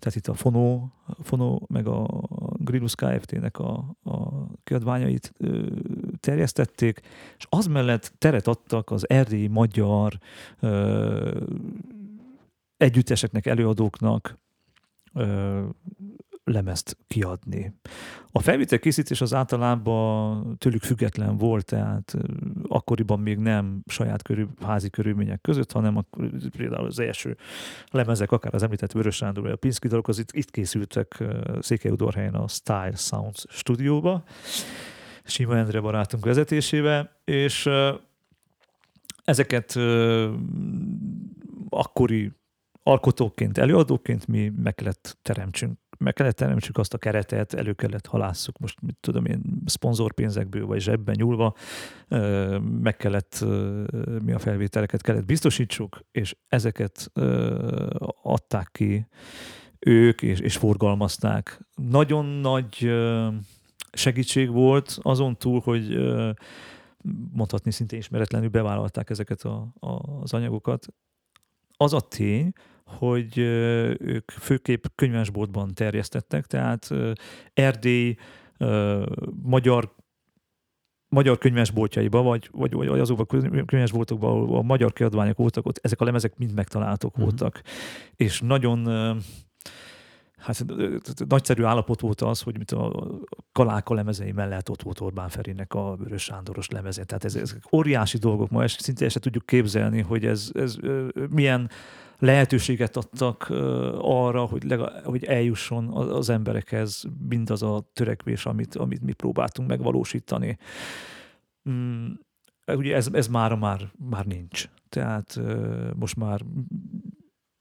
tehát itt a Fonó, Fonó meg a Grillus Kft-nek a, a kiadványait terjesztették, és az mellett teret adtak az erdélyi magyar ö, együtteseknek, előadóknak, ö, lemezt kiadni. A felvétel készítés az általában tőlük független volt, tehát akkoriban még nem saját körül, házi körülmények között, hanem akkor, például az első lemezek, akár az említett Vörös Sándor vagy a Pinszki dolgok, az itt, itt készültek Székelyudorhelyen a Style Sounds stúdióba, Sima Endre barátunk vezetésével, és ezeket akkori alkotóként, előadóként mi meg kellett teremtsünk meg kellett teremtsük azt a keretet, elő kellett halásszuk, most mit tudom én, szponzorpénzekből vagy zsebben nyúlva, meg kellett, mi a felvételeket kellett biztosítsuk, és ezeket adták ki ők, és, és forgalmazták. Nagyon nagy segítség volt azon túl, hogy mondhatni szinte ismeretlenül bevállalták ezeket a, a, az anyagokat. Az a tény, hogy ők főképp könyvesboltban terjesztettek, tehát Erdély, magyar magyar könyvesboltjaiba, vagy, vagy, vagy azokban a könyvesboltokban, ahol a magyar kiadványok voltak, ott ezek a lemezek mind megtalálhatók uh-huh. voltak. És nagyon hát nagyszerű állapot volt az, hogy mit a Kaláka lemezei mellett ott volt Orbán Ferinek a Vörös Sándoros lemeze. Tehát ez, ezek óriási dolgok ma, és szinte ezt tudjuk képzelni, hogy ez, ez milyen lehetőséget adtak arra, hogy, legalább, hogy eljusson az emberekhez mindaz a törekvés, amit, amit mi próbáltunk megvalósítani. Mm, ugye ez, ez már, már, már nincs. Tehát most már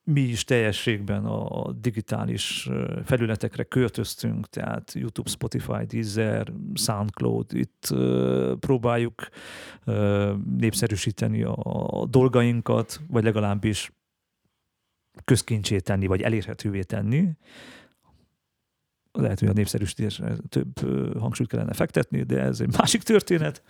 mi is teljességben a digitális felületekre költöztünk, tehát YouTube, Spotify, Deezer, SoundCloud, itt próbáljuk népszerűsíteni a dolgainkat, vagy legalábbis közkincsét tenni, vagy elérhetővé tenni. Lehet, hogy a népszerűsítésre több hangsúlyt kellene fektetni, de ez egy másik történet.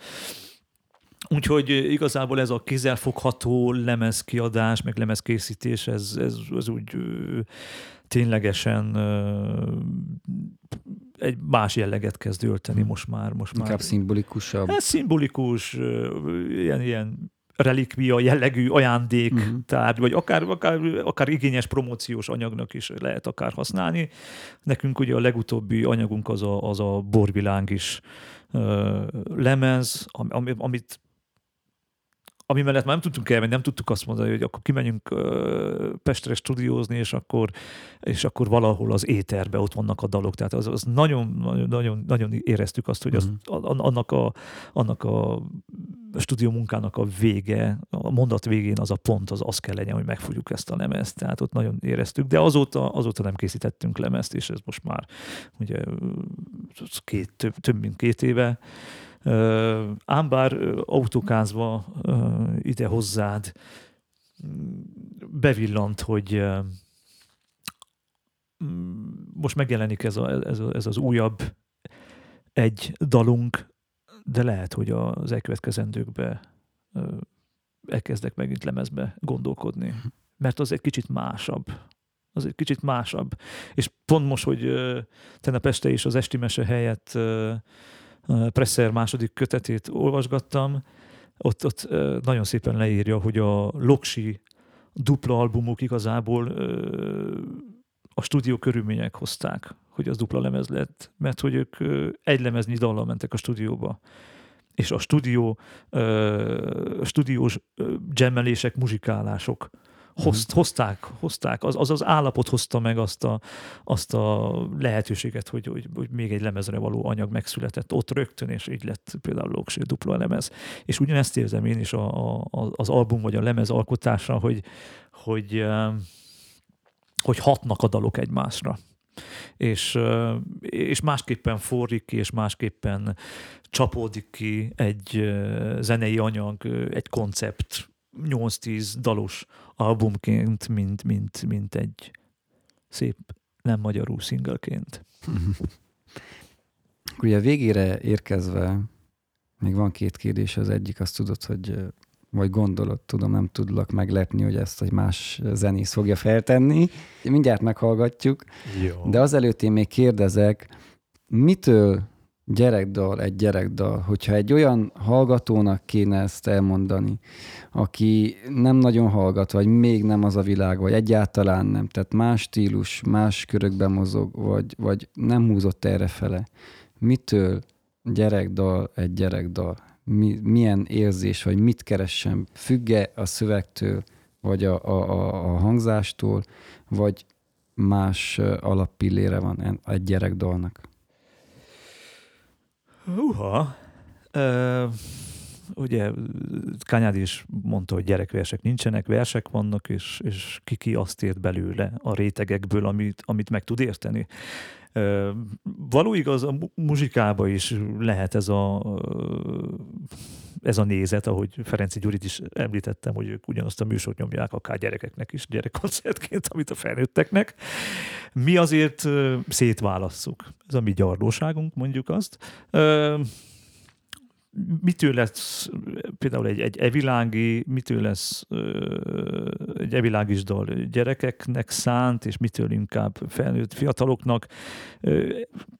Úgyhogy igazából ez a kézzelfogható lemezkiadás, meg lemezkészítés, ez, ez, ez úgy ténylegesen egy más jelleget kezd ölteni most már. Most Inkább már. szimbolikusabb. Ez szimbolikus, ilyen, ilyen relikvia jellegű ajándék uh-huh. tárgy, vagy akár, akár, akár igényes promóciós anyagnak is lehet akár használni. Nekünk ugye a legutóbbi anyagunk az a, az a borviláng is lemez, am, amit ami mellett már nem tudtunk elmenni, nem tudtuk azt mondani, hogy akkor kimenjünk Pestre stúdiózni, és akkor, és akkor valahol az éterbe ott vannak a dalok. Tehát az, az nagyon, nagyon, nagyon éreztük azt, hogy az, uh-huh. annak, a, annak a stúdió munkának a vége, a mondat végén az a pont, az az kell legyen, hogy megfogjuk ezt a lemezt. Tehát ott nagyon éreztük, de azóta, azóta nem készítettünk lemezt, és ez most már ugye két, több, több mint két éve. Ám bár autókázva ide hozzád bevillant, hogy most megjelenik ez, a, ez, a, ez az újabb egy dalunk, de lehet, hogy az elkövetkezendőkben elkezdek megint lemezbe gondolkodni. Mert az egy kicsit másabb. Az egy kicsit másabb. És pont most, hogy tegnap este is az esti mese helyett Presser második kötetét olvasgattam, ott, ott nagyon szépen leírja, hogy a Loksi dupla albumok igazából a stúdió körülmények hozták, hogy az dupla lemez lett, mert hogy ők egy lemeznyi dallal mentek a stúdióba és a stúdió, a stúdiós gemmelések, muzsikálások hozt, mhm. hozták, hozták, az, az az állapot hozta meg azt a, azt a lehetőséget, hogy, hogy, hogy még egy lemezre való anyag megszületett ott rögtön, és így lett például Loksi dupla lemez. És ugyanezt érzem én is a, a, az album vagy a lemez alkotása, hogy, hogy, hogy hatnak a dalok egymásra és, és másképpen forrik ki, és másképpen csapódik ki egy zenei anyag, egy koncept 8-10 dalos albumként, mint, mint, mint egy szép nem magyarul singleként. Ugye a végére érkezve még van két kérdés, az egyik azt tudod, hogy vagy gondolod, tudom, nem tudlak meglepni, hogy ezt egy más zenész fogja feltenni. Mindjárt meghallgatjuk, Jó. de azelőtt én még kérdezek, mitől gyerekdal egy gyerekdal, hogyha egy olyan hallgatónak kéne ezt elmondani, aki nem nagyon hallgat, vagy még nem az a világ, vagy egyáltalán nem, tehát más stílus, más körökben mozog, vagy, vagy nem húzott erre fele. Mitől gyerekdal egy gyerekdal? Mi, milyen érzés, vagy mit keresem? Függe a szövegtől, vagy a, a, a, a hangzástól, vagy más alappillére van egy gyerekdalnak? Uha. Uh, ugye Kanyád is mondta, hogy gyerekversek nincsenek, versek vannak, és, és ki-ki azt ért belőle a rétegekből, amit, amit meg tud érteni. Való igaz, a muzsikába is lehet ez a, ez a nézet, ahogy Ferenci Gyurit is említettem, hogy ők ugyanazt a műsort nyomják akár gyerekeknek is, gyerekkoncertként, amit a felnőtteknek. Mi azért szétválasszuk. Ez a mi gyarlóságunk, mondjuk azt. Mitől lesz például egy, egy evilági, mitől lesz egy evilágis dal gyerekeknek szánt, és mitől inkább felnőtt fiataloknak.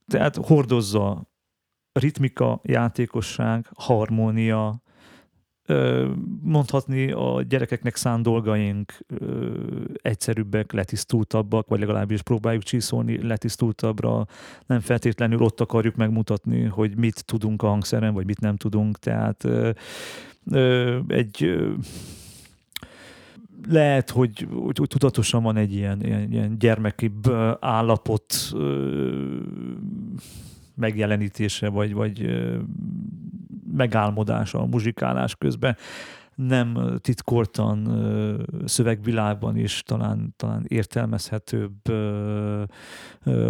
Tehát hordozza ritmika, játékosság, harmónia, mondhatni a gyerekeknek szánt dolgaink egyszerűbbek, letisztultabbak, vagy legalábbis próbáljuk csiszolni letisztultabbra, nem feltétlenül ott akarjuk megmutatni, hogy mit tudunk a hangszeren, vagy mit nem tudunk, tehát egy lehet, hogy, hogy, hogy tudatosan van egy ilyen, ilyen, ilyen gyermekibb állapot megjelenítése, vagy, vagy megálmodása a muzsikálás közben nem titkoltan szövegvilágban is talán, talán értelmezhetőbb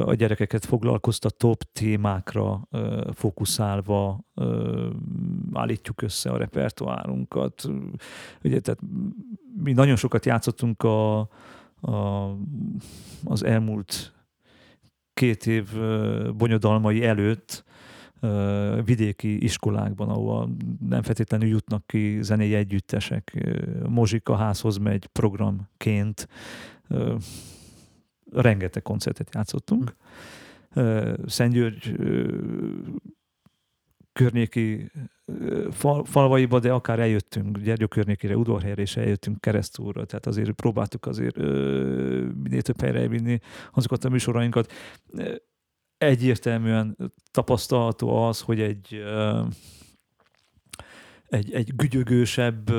a gyerekeket foglalkoztatóbb témákra fókuszálva állítjuk össze a repertoárunkat. Ugye, tehát mi nagyon sokat játszottunk a, a, az elmúlt két év bonyodalmai előtt vidéki iskolákban, ahol nem feltétlenül jutnak ki zenei együttesek. Mozsika házhoz megy programként. Rengeteg koncertet játszottunk. Szentgyörgy környéki fal, falvaiba, de akár eljöttünk Gyergyó környékére, Udvarhelyre, és eljöttünk keresztúrra, tehát azért próbáltuk azért minél több helyre elvinni azokat a műsorainkat. Egyértelműen tapasztalható az, hogy egy egy, egy gügyögősebb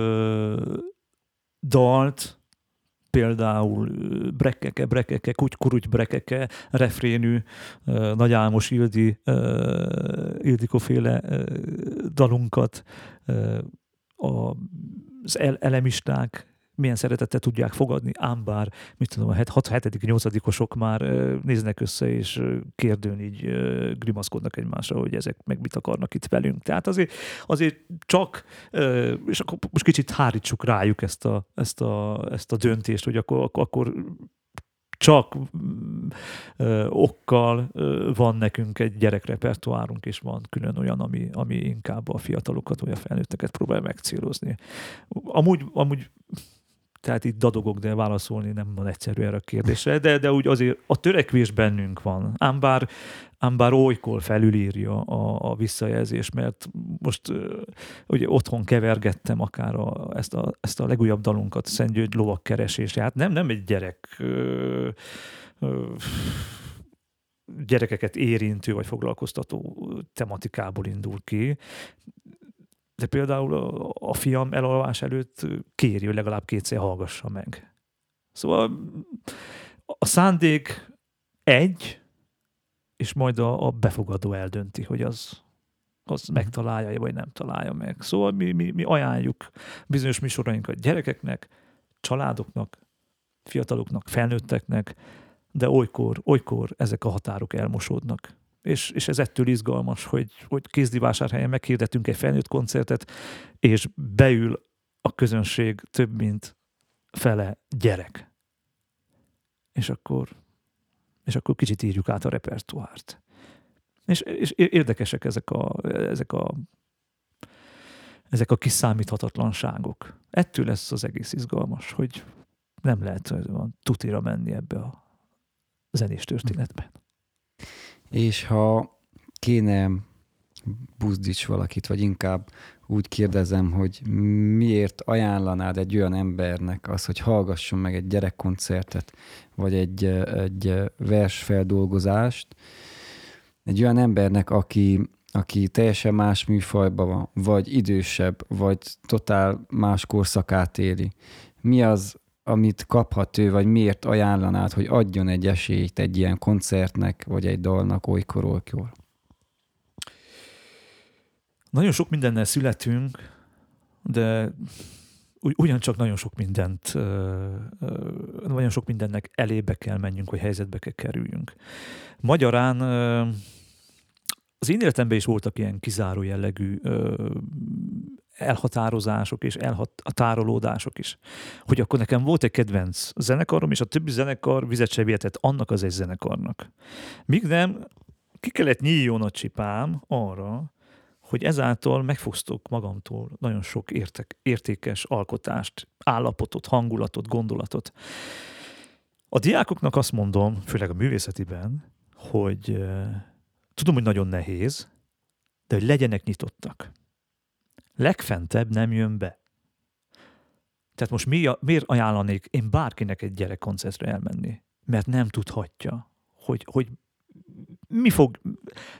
dalt, például brekeke, brekeke, kuty brekeke, refrénű, Nagy Álmos Ildi, Ildikóféle dalunkat az elemisták milyen szeretettel tudják fogadni, ám bár, mit tudom, a 6 8 osok már néznek össze, és kérdőn így grimaszkodnak egymásra, hogy ezek meg mit akarnak itt velünk. Tehát azért, azért csak, és akkor most kicsit hárítsuk rájuk ezt a, ezt a, ezt a döntést, hogy akkor, akkor csak ö, okkal ö, van nekünk egy gyerekrepertoárunk, és van külön olyan, ami, ami inkább a fiatalokat vagy a felnőtteket próbál megcélozni. Amúgy, amúgy tehát itt dadogok, de válaszolni nem van egyszerű erre a kérdésre, de, de úgy azért a törekvés bennünk van. Ám bár, ám bár olykor felülírja a, a visszajelzés, mert most ugye otthon kevergettem akár a, ezt, a, ezt a legújabb dalunkat, Szent György lovak keresése. Hát nem, nem egy gyerek gyerekeket érintő vagy foglalkoztató tematikából indul ki, de például a, fiam elalvás előtt kéri, hogy legalább kétszer hallgassa meg. Szóval a szándék egy, és majd a, a befogadó eldönti, hogy az, az mhm. megtalálja, vagy nem találja meg. Szóval mi, mi, mi ajánljuk bizonyos műsorainkat gyerekeknek, családoknak, fiataloknak, felnőtteknek, de olykor, olykor ezek a határok elmosódnak és, és ez ettől izgalmas, hogy, hogy Kézdivásárhelyen meghirdetünk egy felnőtt koncertet, és beül a közönség több mint fele gyerek. És akkor, és akkor kicsit írjuk át a repertoárt. És, és érdekesek ezek a, ezek a ezek a kiszámíthatatlanságok. Ettől lesz az egész izgalmas, hogy nem lehet hogy van tutira menni ebbe a zenés történetben és ha kéne buzdíts valakit, vagy inkább úgy kérdezem, hogy miért ajánlanád egy olyan embernek az, hogy hallgasson meg egy gyerekkoncertet, vagy egy, egy versfeldolgozást, egy olyan embernek, aki, aki teljesen más műfajban van, vagy idősebb, vagy totál más korszakát éli. Mi az, amit kaphat ő, vagy miért ajánlanád, hogy adjon egy esélyt egy ilyen koncertnek, vagy egy dalnak olykor, olykor? Nagyon sok mindennel születünk, de ugyancsak nagyon sok mindent, nagyon sok mindennek elébe kell menjünk, hogy helyzetbe kell kerüljünk. Magyarán az én életemben is voltak ilyen kizáró jellegű elhatározások és elhatárolódások is. Hogy akkor nekem volt egy kedvenc zenekarom, és a többi zenekar vizet se vihetett annak az egy zenekarnak. Míg nem, ki kellett nyíljon a csipám arra, hogy ezáltal megfosztok magamtól nagyon sok értek, értékes alkotást, állapotot, hangulatot, gondolatot. A diákoknak azt mondom, főleg a művészetiben, hogy uh, tudom, hogy nagyon nehéz, de hogy legyenek nyitottak legfentebb nem jön be. Tehát most mi, miért ajánlanék én bárkinek egy gyerekkoncertre elmenni? Mert nem tudhatja, hogy, hogy mi fog,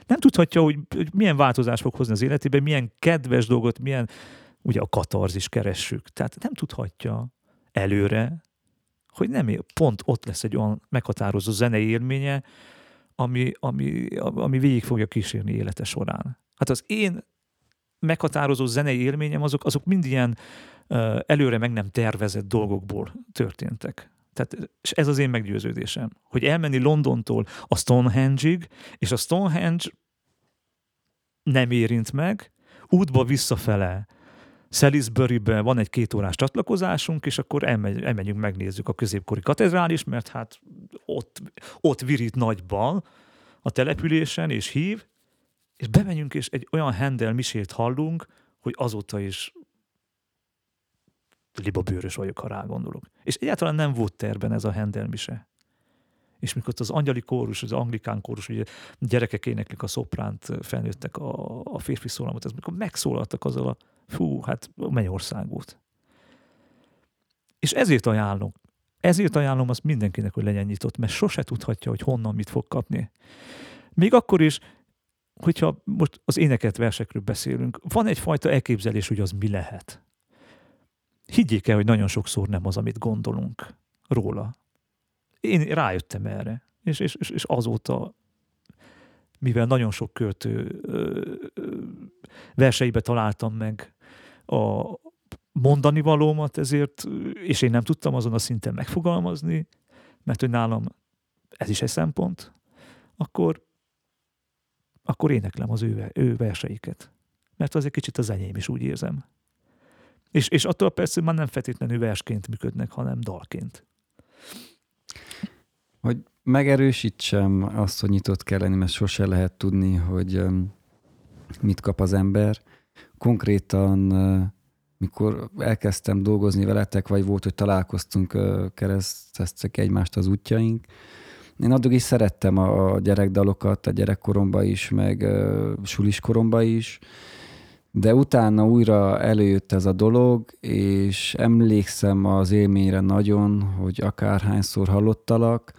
nem tudhatja, hogy, hogy milyen változás fog hozni az életében, milyen kedves dolgot, milyen, ugye a katarzis keressük. Tehát nem tudhatja előre, hogy nem él, pont ott lesz egy olyan meghatározó zenei élménye, ami, ami, ami végig fogja kísérni élete során. Hát az én meghatározó zenei élményem, azok, azok mind ilyen előre meg nem tervezett dolgokból történtek. Tehát, és ez az én meggyőződésem, hogy elmenni Londontól a Stonehenge-ig, és a Stonehenge nem érint meg, útba visszafele Salisbury-be van egy két órás csatlakozásunk, és akkor elmegy, elmegyünk, megnézzük a középkori katedrális, mert hát ott, ott virít nagyban a településen, és hív, és bemegyünk, és egy olyan Handel misét hallunk, hogy azóta is libabőrös vagyok, ha rá gondolok. És egyáltalán nem volt terben ez a Handel mise. És mikor az angyali kórus, az anglikán kórus, ugye gyerekek éneklik a szopránt, felnőttek a, a férfi szólamot, ez mikor megszólaltak azzal a, fú, hát mennyország volt. És ezért ajánlom, ezért ajánlom azt mindenkinek, hogy legyen nyitott, mert sose tudhatja, hogy honnan mit fog kapni. Még akkor is, hogyha most az éneket versekről beszélünk, van egyfajta elképzelés, hogy az mi lehet. Higgyék el, hogy nagyon sokszor nem az, amit gondolunk róla. Én rájöttem erre, és, és, és azóta, mivel nagyon sok költő verseibe találtam meg a, mondani valómat ezért, és én nem tudtam azon a szinten megfogalmazni, mert hogy nálam ez is egy szempont, akkor, akkor éneklem az ő, ő verseiket. Mert az egy kicsit az enyém is, úgy érzem. És, és attól persze már nem feltétlenül versként működnek, hanem dalként. Hogy megerősítsem azt, hogy nyitott kell lenni, mert sose lehet tudni, hogy mit kap az ember. Konkrétan, mikor elkezdtem dolgozni veletek, vagy volt, hogy találkoztunk, kereszteztek egymást az útjaink, én addig is szerettem a gyerekdalokat, a gyerekkoromba is, meg suliskoromba is, de utána újra előjött ez a dolog, és emlékszem az élményre nagyon, hogy akárhányszor hallottalak,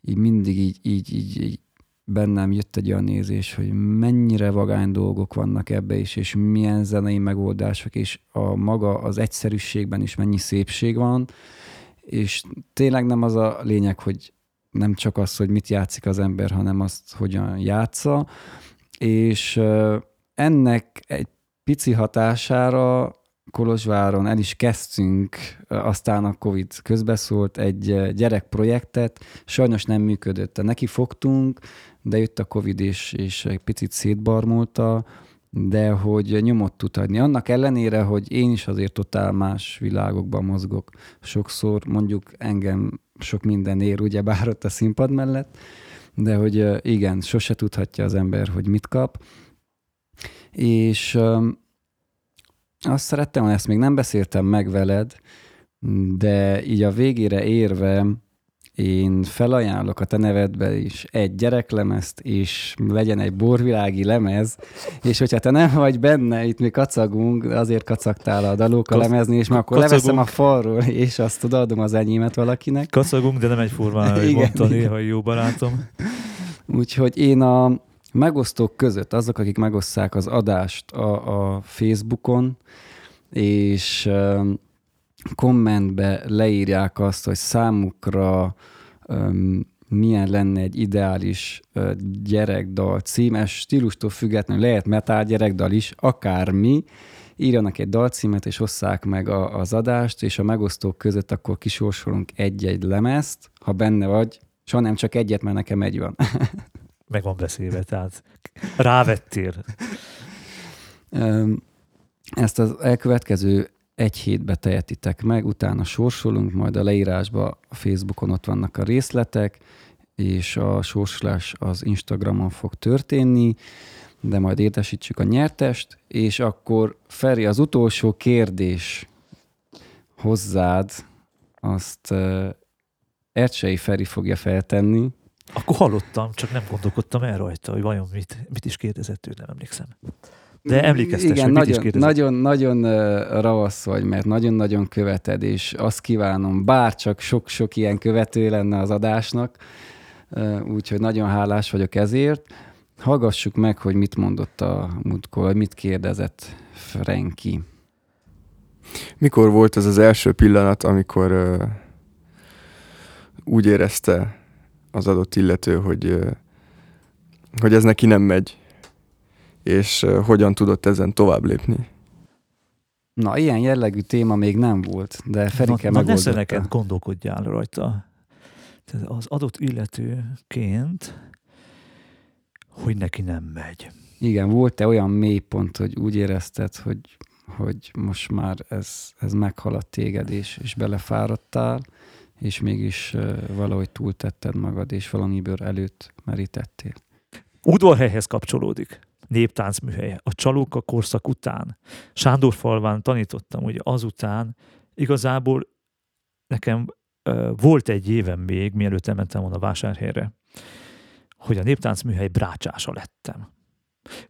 így mindig így, így, így, így bennem jött egy olyan nézés, hogy mennyire vagány dolgok vannak ebbe is, és milyen zenei megoldások, és a maga az egyszerűségben is mennyi szépség van, és tényleg nem az a lényeg, hogy nem csak az, hogy mit játszik az ember, hanem azt, hogyan játsza, és ennek egy pici hatására Kolozsváron el is kezdtünk, aztán a Covid közbeszólt egy gyerekprojektet, sajnos nem működött. Neki fogtunk, de jött a Covid és, és egy picit szétbarmulta, de hogy nyomot tud adni. Annak ellenére, hogy én is azért totál más világokban mozgok. Sokszor mondjuk engem sok minden ér, ugye bár ott a színpad mellett, de hogy igen, sose tudhatja az ember, hogy mit kap. És azt szerettem, ezt még nem beszéltem meg veled, de így a végére érve én felajánlok a te nevedbe is egy gyereklemezt, és legyen egy borvilági lemez, és hogyha te nem vagy benne, itt mi kacagunk, azért kacagtál a dalók a lemezni, és már akkor kacagunk. leveszem a falról, és azt adom az enyémet valakinek. Kacagunk, de nem egyformán, hogy mondta néha jó barátom. Úgyhogy én a megosztók között, azok, akik megosztják az adást a, a Facebookon, és kommentbe leírják azt, hogy számukra um, milyen lenne egy ideális uh, gyerekdal cím, ez stílustól függetlenül lehet metal gyerekdal is, akármi, írjanak egy dalcímet, és osszák meg a, az adást, és a megosztók között akkor kisorsolunk egy-egy lemezt, ha benne vagy, soha nem csak egyet, mert nekem egy van. meg van beszélve, tehát rávettél. Ezt az elkövetkező egy hétbe tehetitek meg, utána sorsolunk, majd a leírásba a Facebookon ott vannak a részletek, és a sorsolás az Instagramon fog történni, de majd értesítsük a nyertest, és akkor Feri, az utolsó kérdés hozzád, azt Ercsei Feri fogja feltenni. Akkor hallottam, csak nem gondolkodtam el rajta, hogy vajon mit, mit is kérdezett ő, nem emlékszem. De emlékeztes, Igen, hogy nagyon, mit is nagyon, nagyon ravasz vagy, mert nagyon-nagyon követed, és azt kívánom, bár csak sok-sok ilyen követő lenne az adásnak, úgyhogy nagyon hálás vagyok ezért. Hallgassuk meg, hogy mit mondott a múltkor, mit kérdezett Frenki. Mikor volt ez az első pillanat, amikor uh, úgy érezte az adott illető, hogy, uh, hogy ez neki nem megy, és hogyan tudott ezen tovább lépni? Na, ilyen jellegű téma még nem volt, de Ferike na, megoldotta. Na, ne neked gondolkodjál rajta. Tehát az adott illetőként, hogy neki nem megy. Igen, volt-e olyan mélypont, hogy úgy érezted, hogy, hogy most már ez, ez meghaladt téged, és, és belefáradtál, és mégis valahogy túltetted magad, és valamiből előtt merítettél? Udvarhelyhez kapcsolódik néptánc műhelye. A Csalóka korszak után. Sándorfalván tanítottam, hogy azután igazából nekem uh, volt egy évem még, mielőtt elmentem volna vásárhelyre, hogy a néptánc műhely brácsása lettem.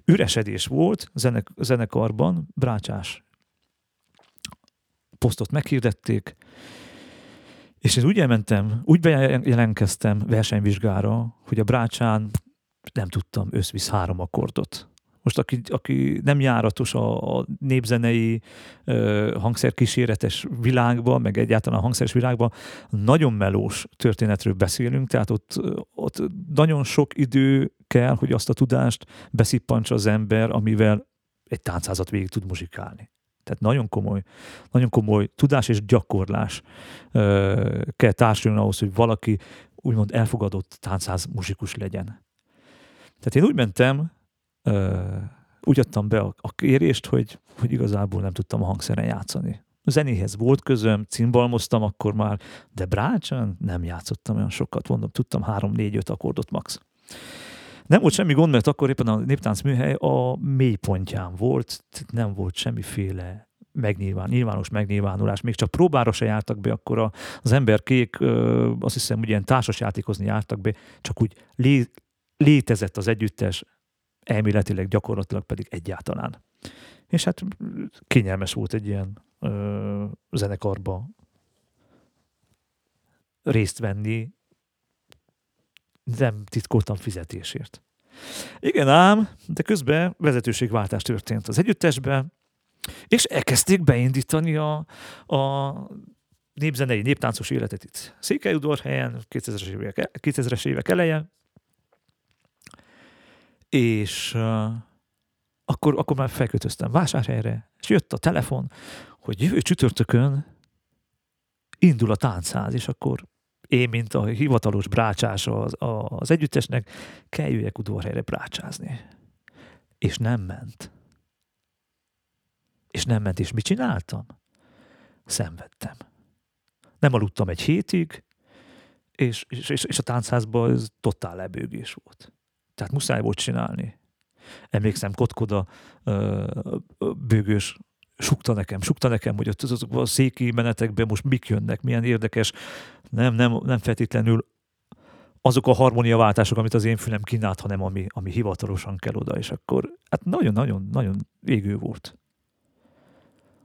Üresedés volt zenek, zenekarban, brácsás posztot meghirdették, és én úgy elmentem, úgy bejelentkeztem versenyvizsgára, hogy a brácsán nem tudtam összvisz három akkordot. Most aki, aki nem járatos a, a népzenei ö, hangszerkíséretes világban, meg egyáltalán a hangszeres világban, nagyon melós történetről beszélünk, tehát ott, ott nagyon sok idő kell, hogy azt a tudást beszippantsa az ember, amivel egy táncházat végig tud muzsikálni. Tehát nagyon komoly, nagyon komoly tudás és gyakorlás ö, kell társulni ahhoz, hogy valaki úgymond elfogadott táncház muzsikus legyen. Tehát én úgy mentem, úgy adtam be a, a kérést, hogy, hogy igazából nem tudtam a hangszeren játszani. A zenéhez volt közöm, cimbalmoztam akkor már, de brácsán nem játszottam olyan sokat, mondom, tudtam három, négy, öt akkordot max. Nem volt semmi gond, mert akkor éppen a néptánc műhely a mélypontján volt, nem volt semmiféle megnyilván, nyilvános megnyilvánulás. Még csak próbára se jártak be, akkor az ember kék, azt hiszem, hogy ilyen társasjátékozni jártak be, csak úgy lé, létezett az együttes, elméletileg, gyakorlatilag pedig egyáltalán. És hát kényelmes volt egy ilyen ö, zenekarba részt venni, nem titkoltam fizetésért. Igen ám, de közben vezetőségváltás történt az együttesbe, és elkezdték beindítani a, a népzenei, néptáncos életet itt Székelyudorhelyen, 2000-es évek, 2000-es évek eleje, és akkor, akkor már felkötöztem vásárhelyre, és jött a telefon, hogy jövő csütörtökön indul a táncház, és akkor én, mint a hivatalos brácsás az, az együttesnek, kell jöjjek udvarhelyre brácsázni. És nem ment. És nem ment, és mit csináltam? Szenvedtem. Nem aludtam egy hétig, és, és, és a táncházban ez totál lebőgés volt. Tehát muszáj volt csinálni. Emlékszem, Kotkoda bőgős sukta nekem, sukta nekem, hogy a széki menetekben most mik jönnek, milyen érdekes, nem, nem, nem feltétlenül azok a harmóniaváltások, amit az én fülem kínált, hanem ami, ami hivatalosan kell oda, és akkor hát nagyon-nagyon nagyon égő volt.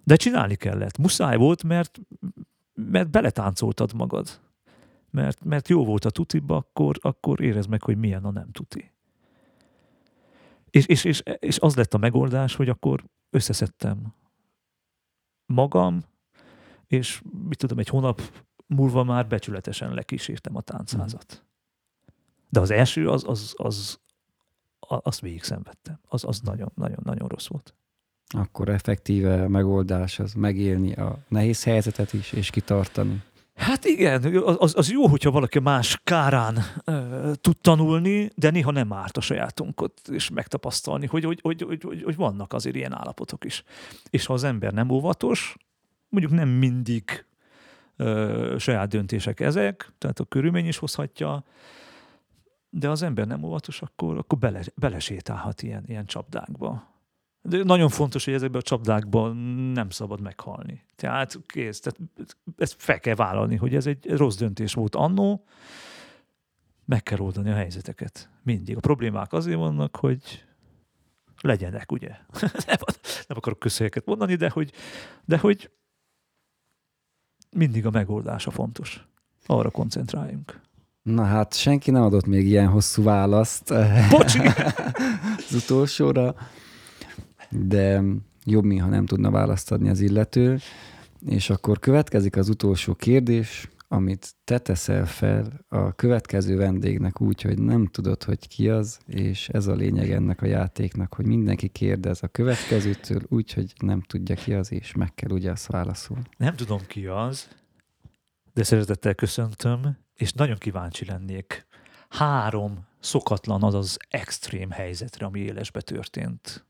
De csinálni kellett. Muszáj volt, mert, mert beletáncoltad magad. Mert, mert jó volt a tutiba, akkor, akkor érezd meg, hogy milyen a nem tuti. És, és, és, és az lett a megoldás, hogy akkor összeszedtem magam, és mit tudom, egy hónap múlva már becsületesen lekísértem a táncházat. De az első, az, az, az, az azt végig szenvedtem. Az, az nagyon, nagyon, nagyon rossz volt. Akkor effektíve megoldás az megélni a nehéz helyzetet is, és kitartani. Hát igen, az, az jó, hogyha valaki más kárán e, tud tanulni, de néha nem árt a sajátunkat és megtapasztalni, hogy, hogy, hogy, hogy, hogy, hogy vannak azért ilyen állapotok is. És ha az ember nem óvatos, mondjuk nem mindig e, saját döntések ezek, tehát a körülmény is hozhatja, de az ember nem óvatos, akkor, akkor bele, belesétálhat ilyen, ilyen csapdákba. De nagyon fontos, hogy ezekben a csapdákban nem szabad meghalni. Tehát kész, tehát ezt fel kell vállalni, hogy ez egy rossz döntés volt annó, meg kell oldani a helyzeteket. Mindig. A problémák azért vannak, hogy legyenek, ugye? nem, nem akarok közhelyeket mondani, de hogy, de hogy mindig a megoldása fontos. Arra koncentráljunk. Na hát, senki nem adott még ilyen hosszú választ. Bocsi! az utolsóra de jobb, mi, ha nem tudna választ adni az illető. És akkor következik az utolsó kérdés, amit te teszel fel a következő vendégnek úgy, hogy nem tudod, hogy ki az, és ez a lényeg ennek a játéknak, hogy mindenki kérdez a következőtől úgy, hogy nem tudja ki az, és meg kell ugye azt válaszolni. Nem tudom ki az, de szeretettel köszöntöm, és nagyon kíváncsi lennék három szokatlan, azaz extrém helyzetre, ami élesbe történt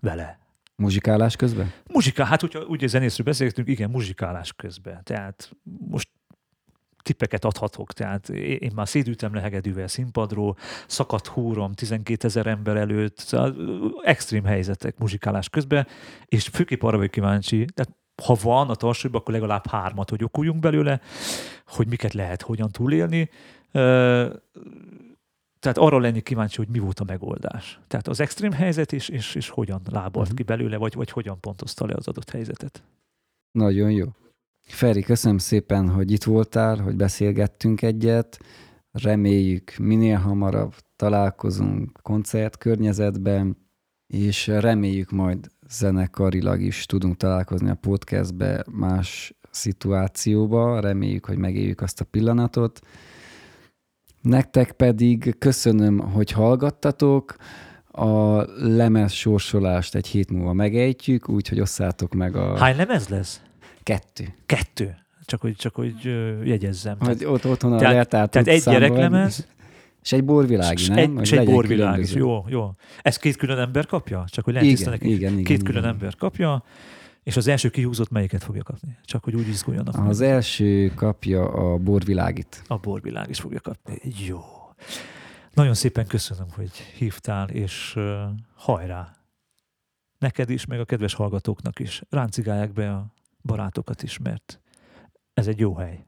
vele. Muzsikálás közben? Muzsikál, hát hogyha ugye zenészről beszéltünk, igen, muzsikálás közben. Tehát most tippeket adhatok, tehát én már szédültem le hegedűvel színpadról, szakadt húrom 12 ezer ember előtt, szóval extrém helyzetek muzsikálás közben, és főképp arra vagyok kíváncsi, tehát ha van a tarsóban, akkor legalább hármat, hogy okuljunk belőle, hogy miket lehet hogyan túlélni tehát arra lennék kíváncsi, hogy mi volt a megoldás. Tehát az extrém helyzet is, és, és hogyan lábalt uh-huh. ki belőle, vagy, vagy hogyan pontozta le az adott helyzetet. Nagyon jó. Feri, köszönöm szépen, hogy itt voltál, hogy beszélgettünk egyet. Reméljük minél hamarabb találkozunk koncertkörnyezetben, és reméljük majd zenekarilag is tudunk találkozni a podcastbe más szituációba. Reméljük, hogy megéljük azt a pillanatot. Nektek pedig köszönöm, hogy hallgattatok. A lemez sorsolást egy hét múlva megejtjük, úgyhogy osszátok meg a Hány lemez lesz? kettő. Kettő. Csak hogy, csak hogy jegyezzem. Hogy ott, otthon a Tehát- tehát egy gyereklemez, És egy borvilági, nem? egy, és egy legyen borvilág is. különböző. Jó, jó. Ezt két külön ember kapja? Csak hogy lehet Igen, igen, igen, Két igen. külön ember kapja, és az első kihúzott melyiket fogja kapni? Csak hogy úgy izguljanak. Az első kapja a borvilágit. A borvilág is fogja kapni. Jó. Nagyon szépen köszönöm, hogy hívtál, és uh, hajrá! Neked is, meg a kedves hallgatóknak is. Ráncigálják be a barátokat is, mert ez egy jó hely.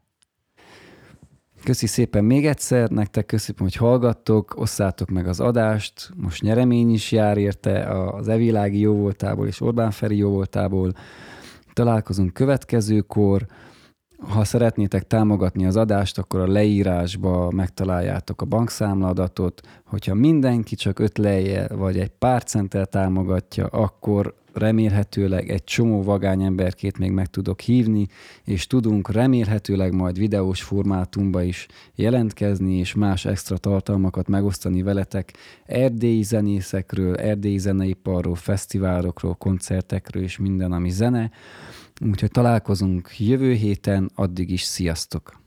Köszi szépen még egyszer, nektek köszönöm, hogy hallgattok, osszátok meg az adást, most nyeremény is jár érte az Evilági jóvoltából és Orbán Feri jóvoltából. Találkozunk következőkor. Ha szeretnétek támogatni az adást, akkor a leírásba megtaláljátok a bankszámladatot. Hogyha mindenki csak öt lejjel vagy egy pár centtel támogatja, akkor remélhetőleg egy csomó vagány emberkét még meg tudok hívni, és tudunk remélhetőleg majd videós formátumba is jelentkezni, és más extra tartalmakat megosztani veletek erdélyi zenészekről, erdélyi zeneiparról, fesztiválokról, koncertekről és minden, ami zene. Úgyhogy találkozunk jövő héten, addig is sziasztok!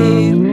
you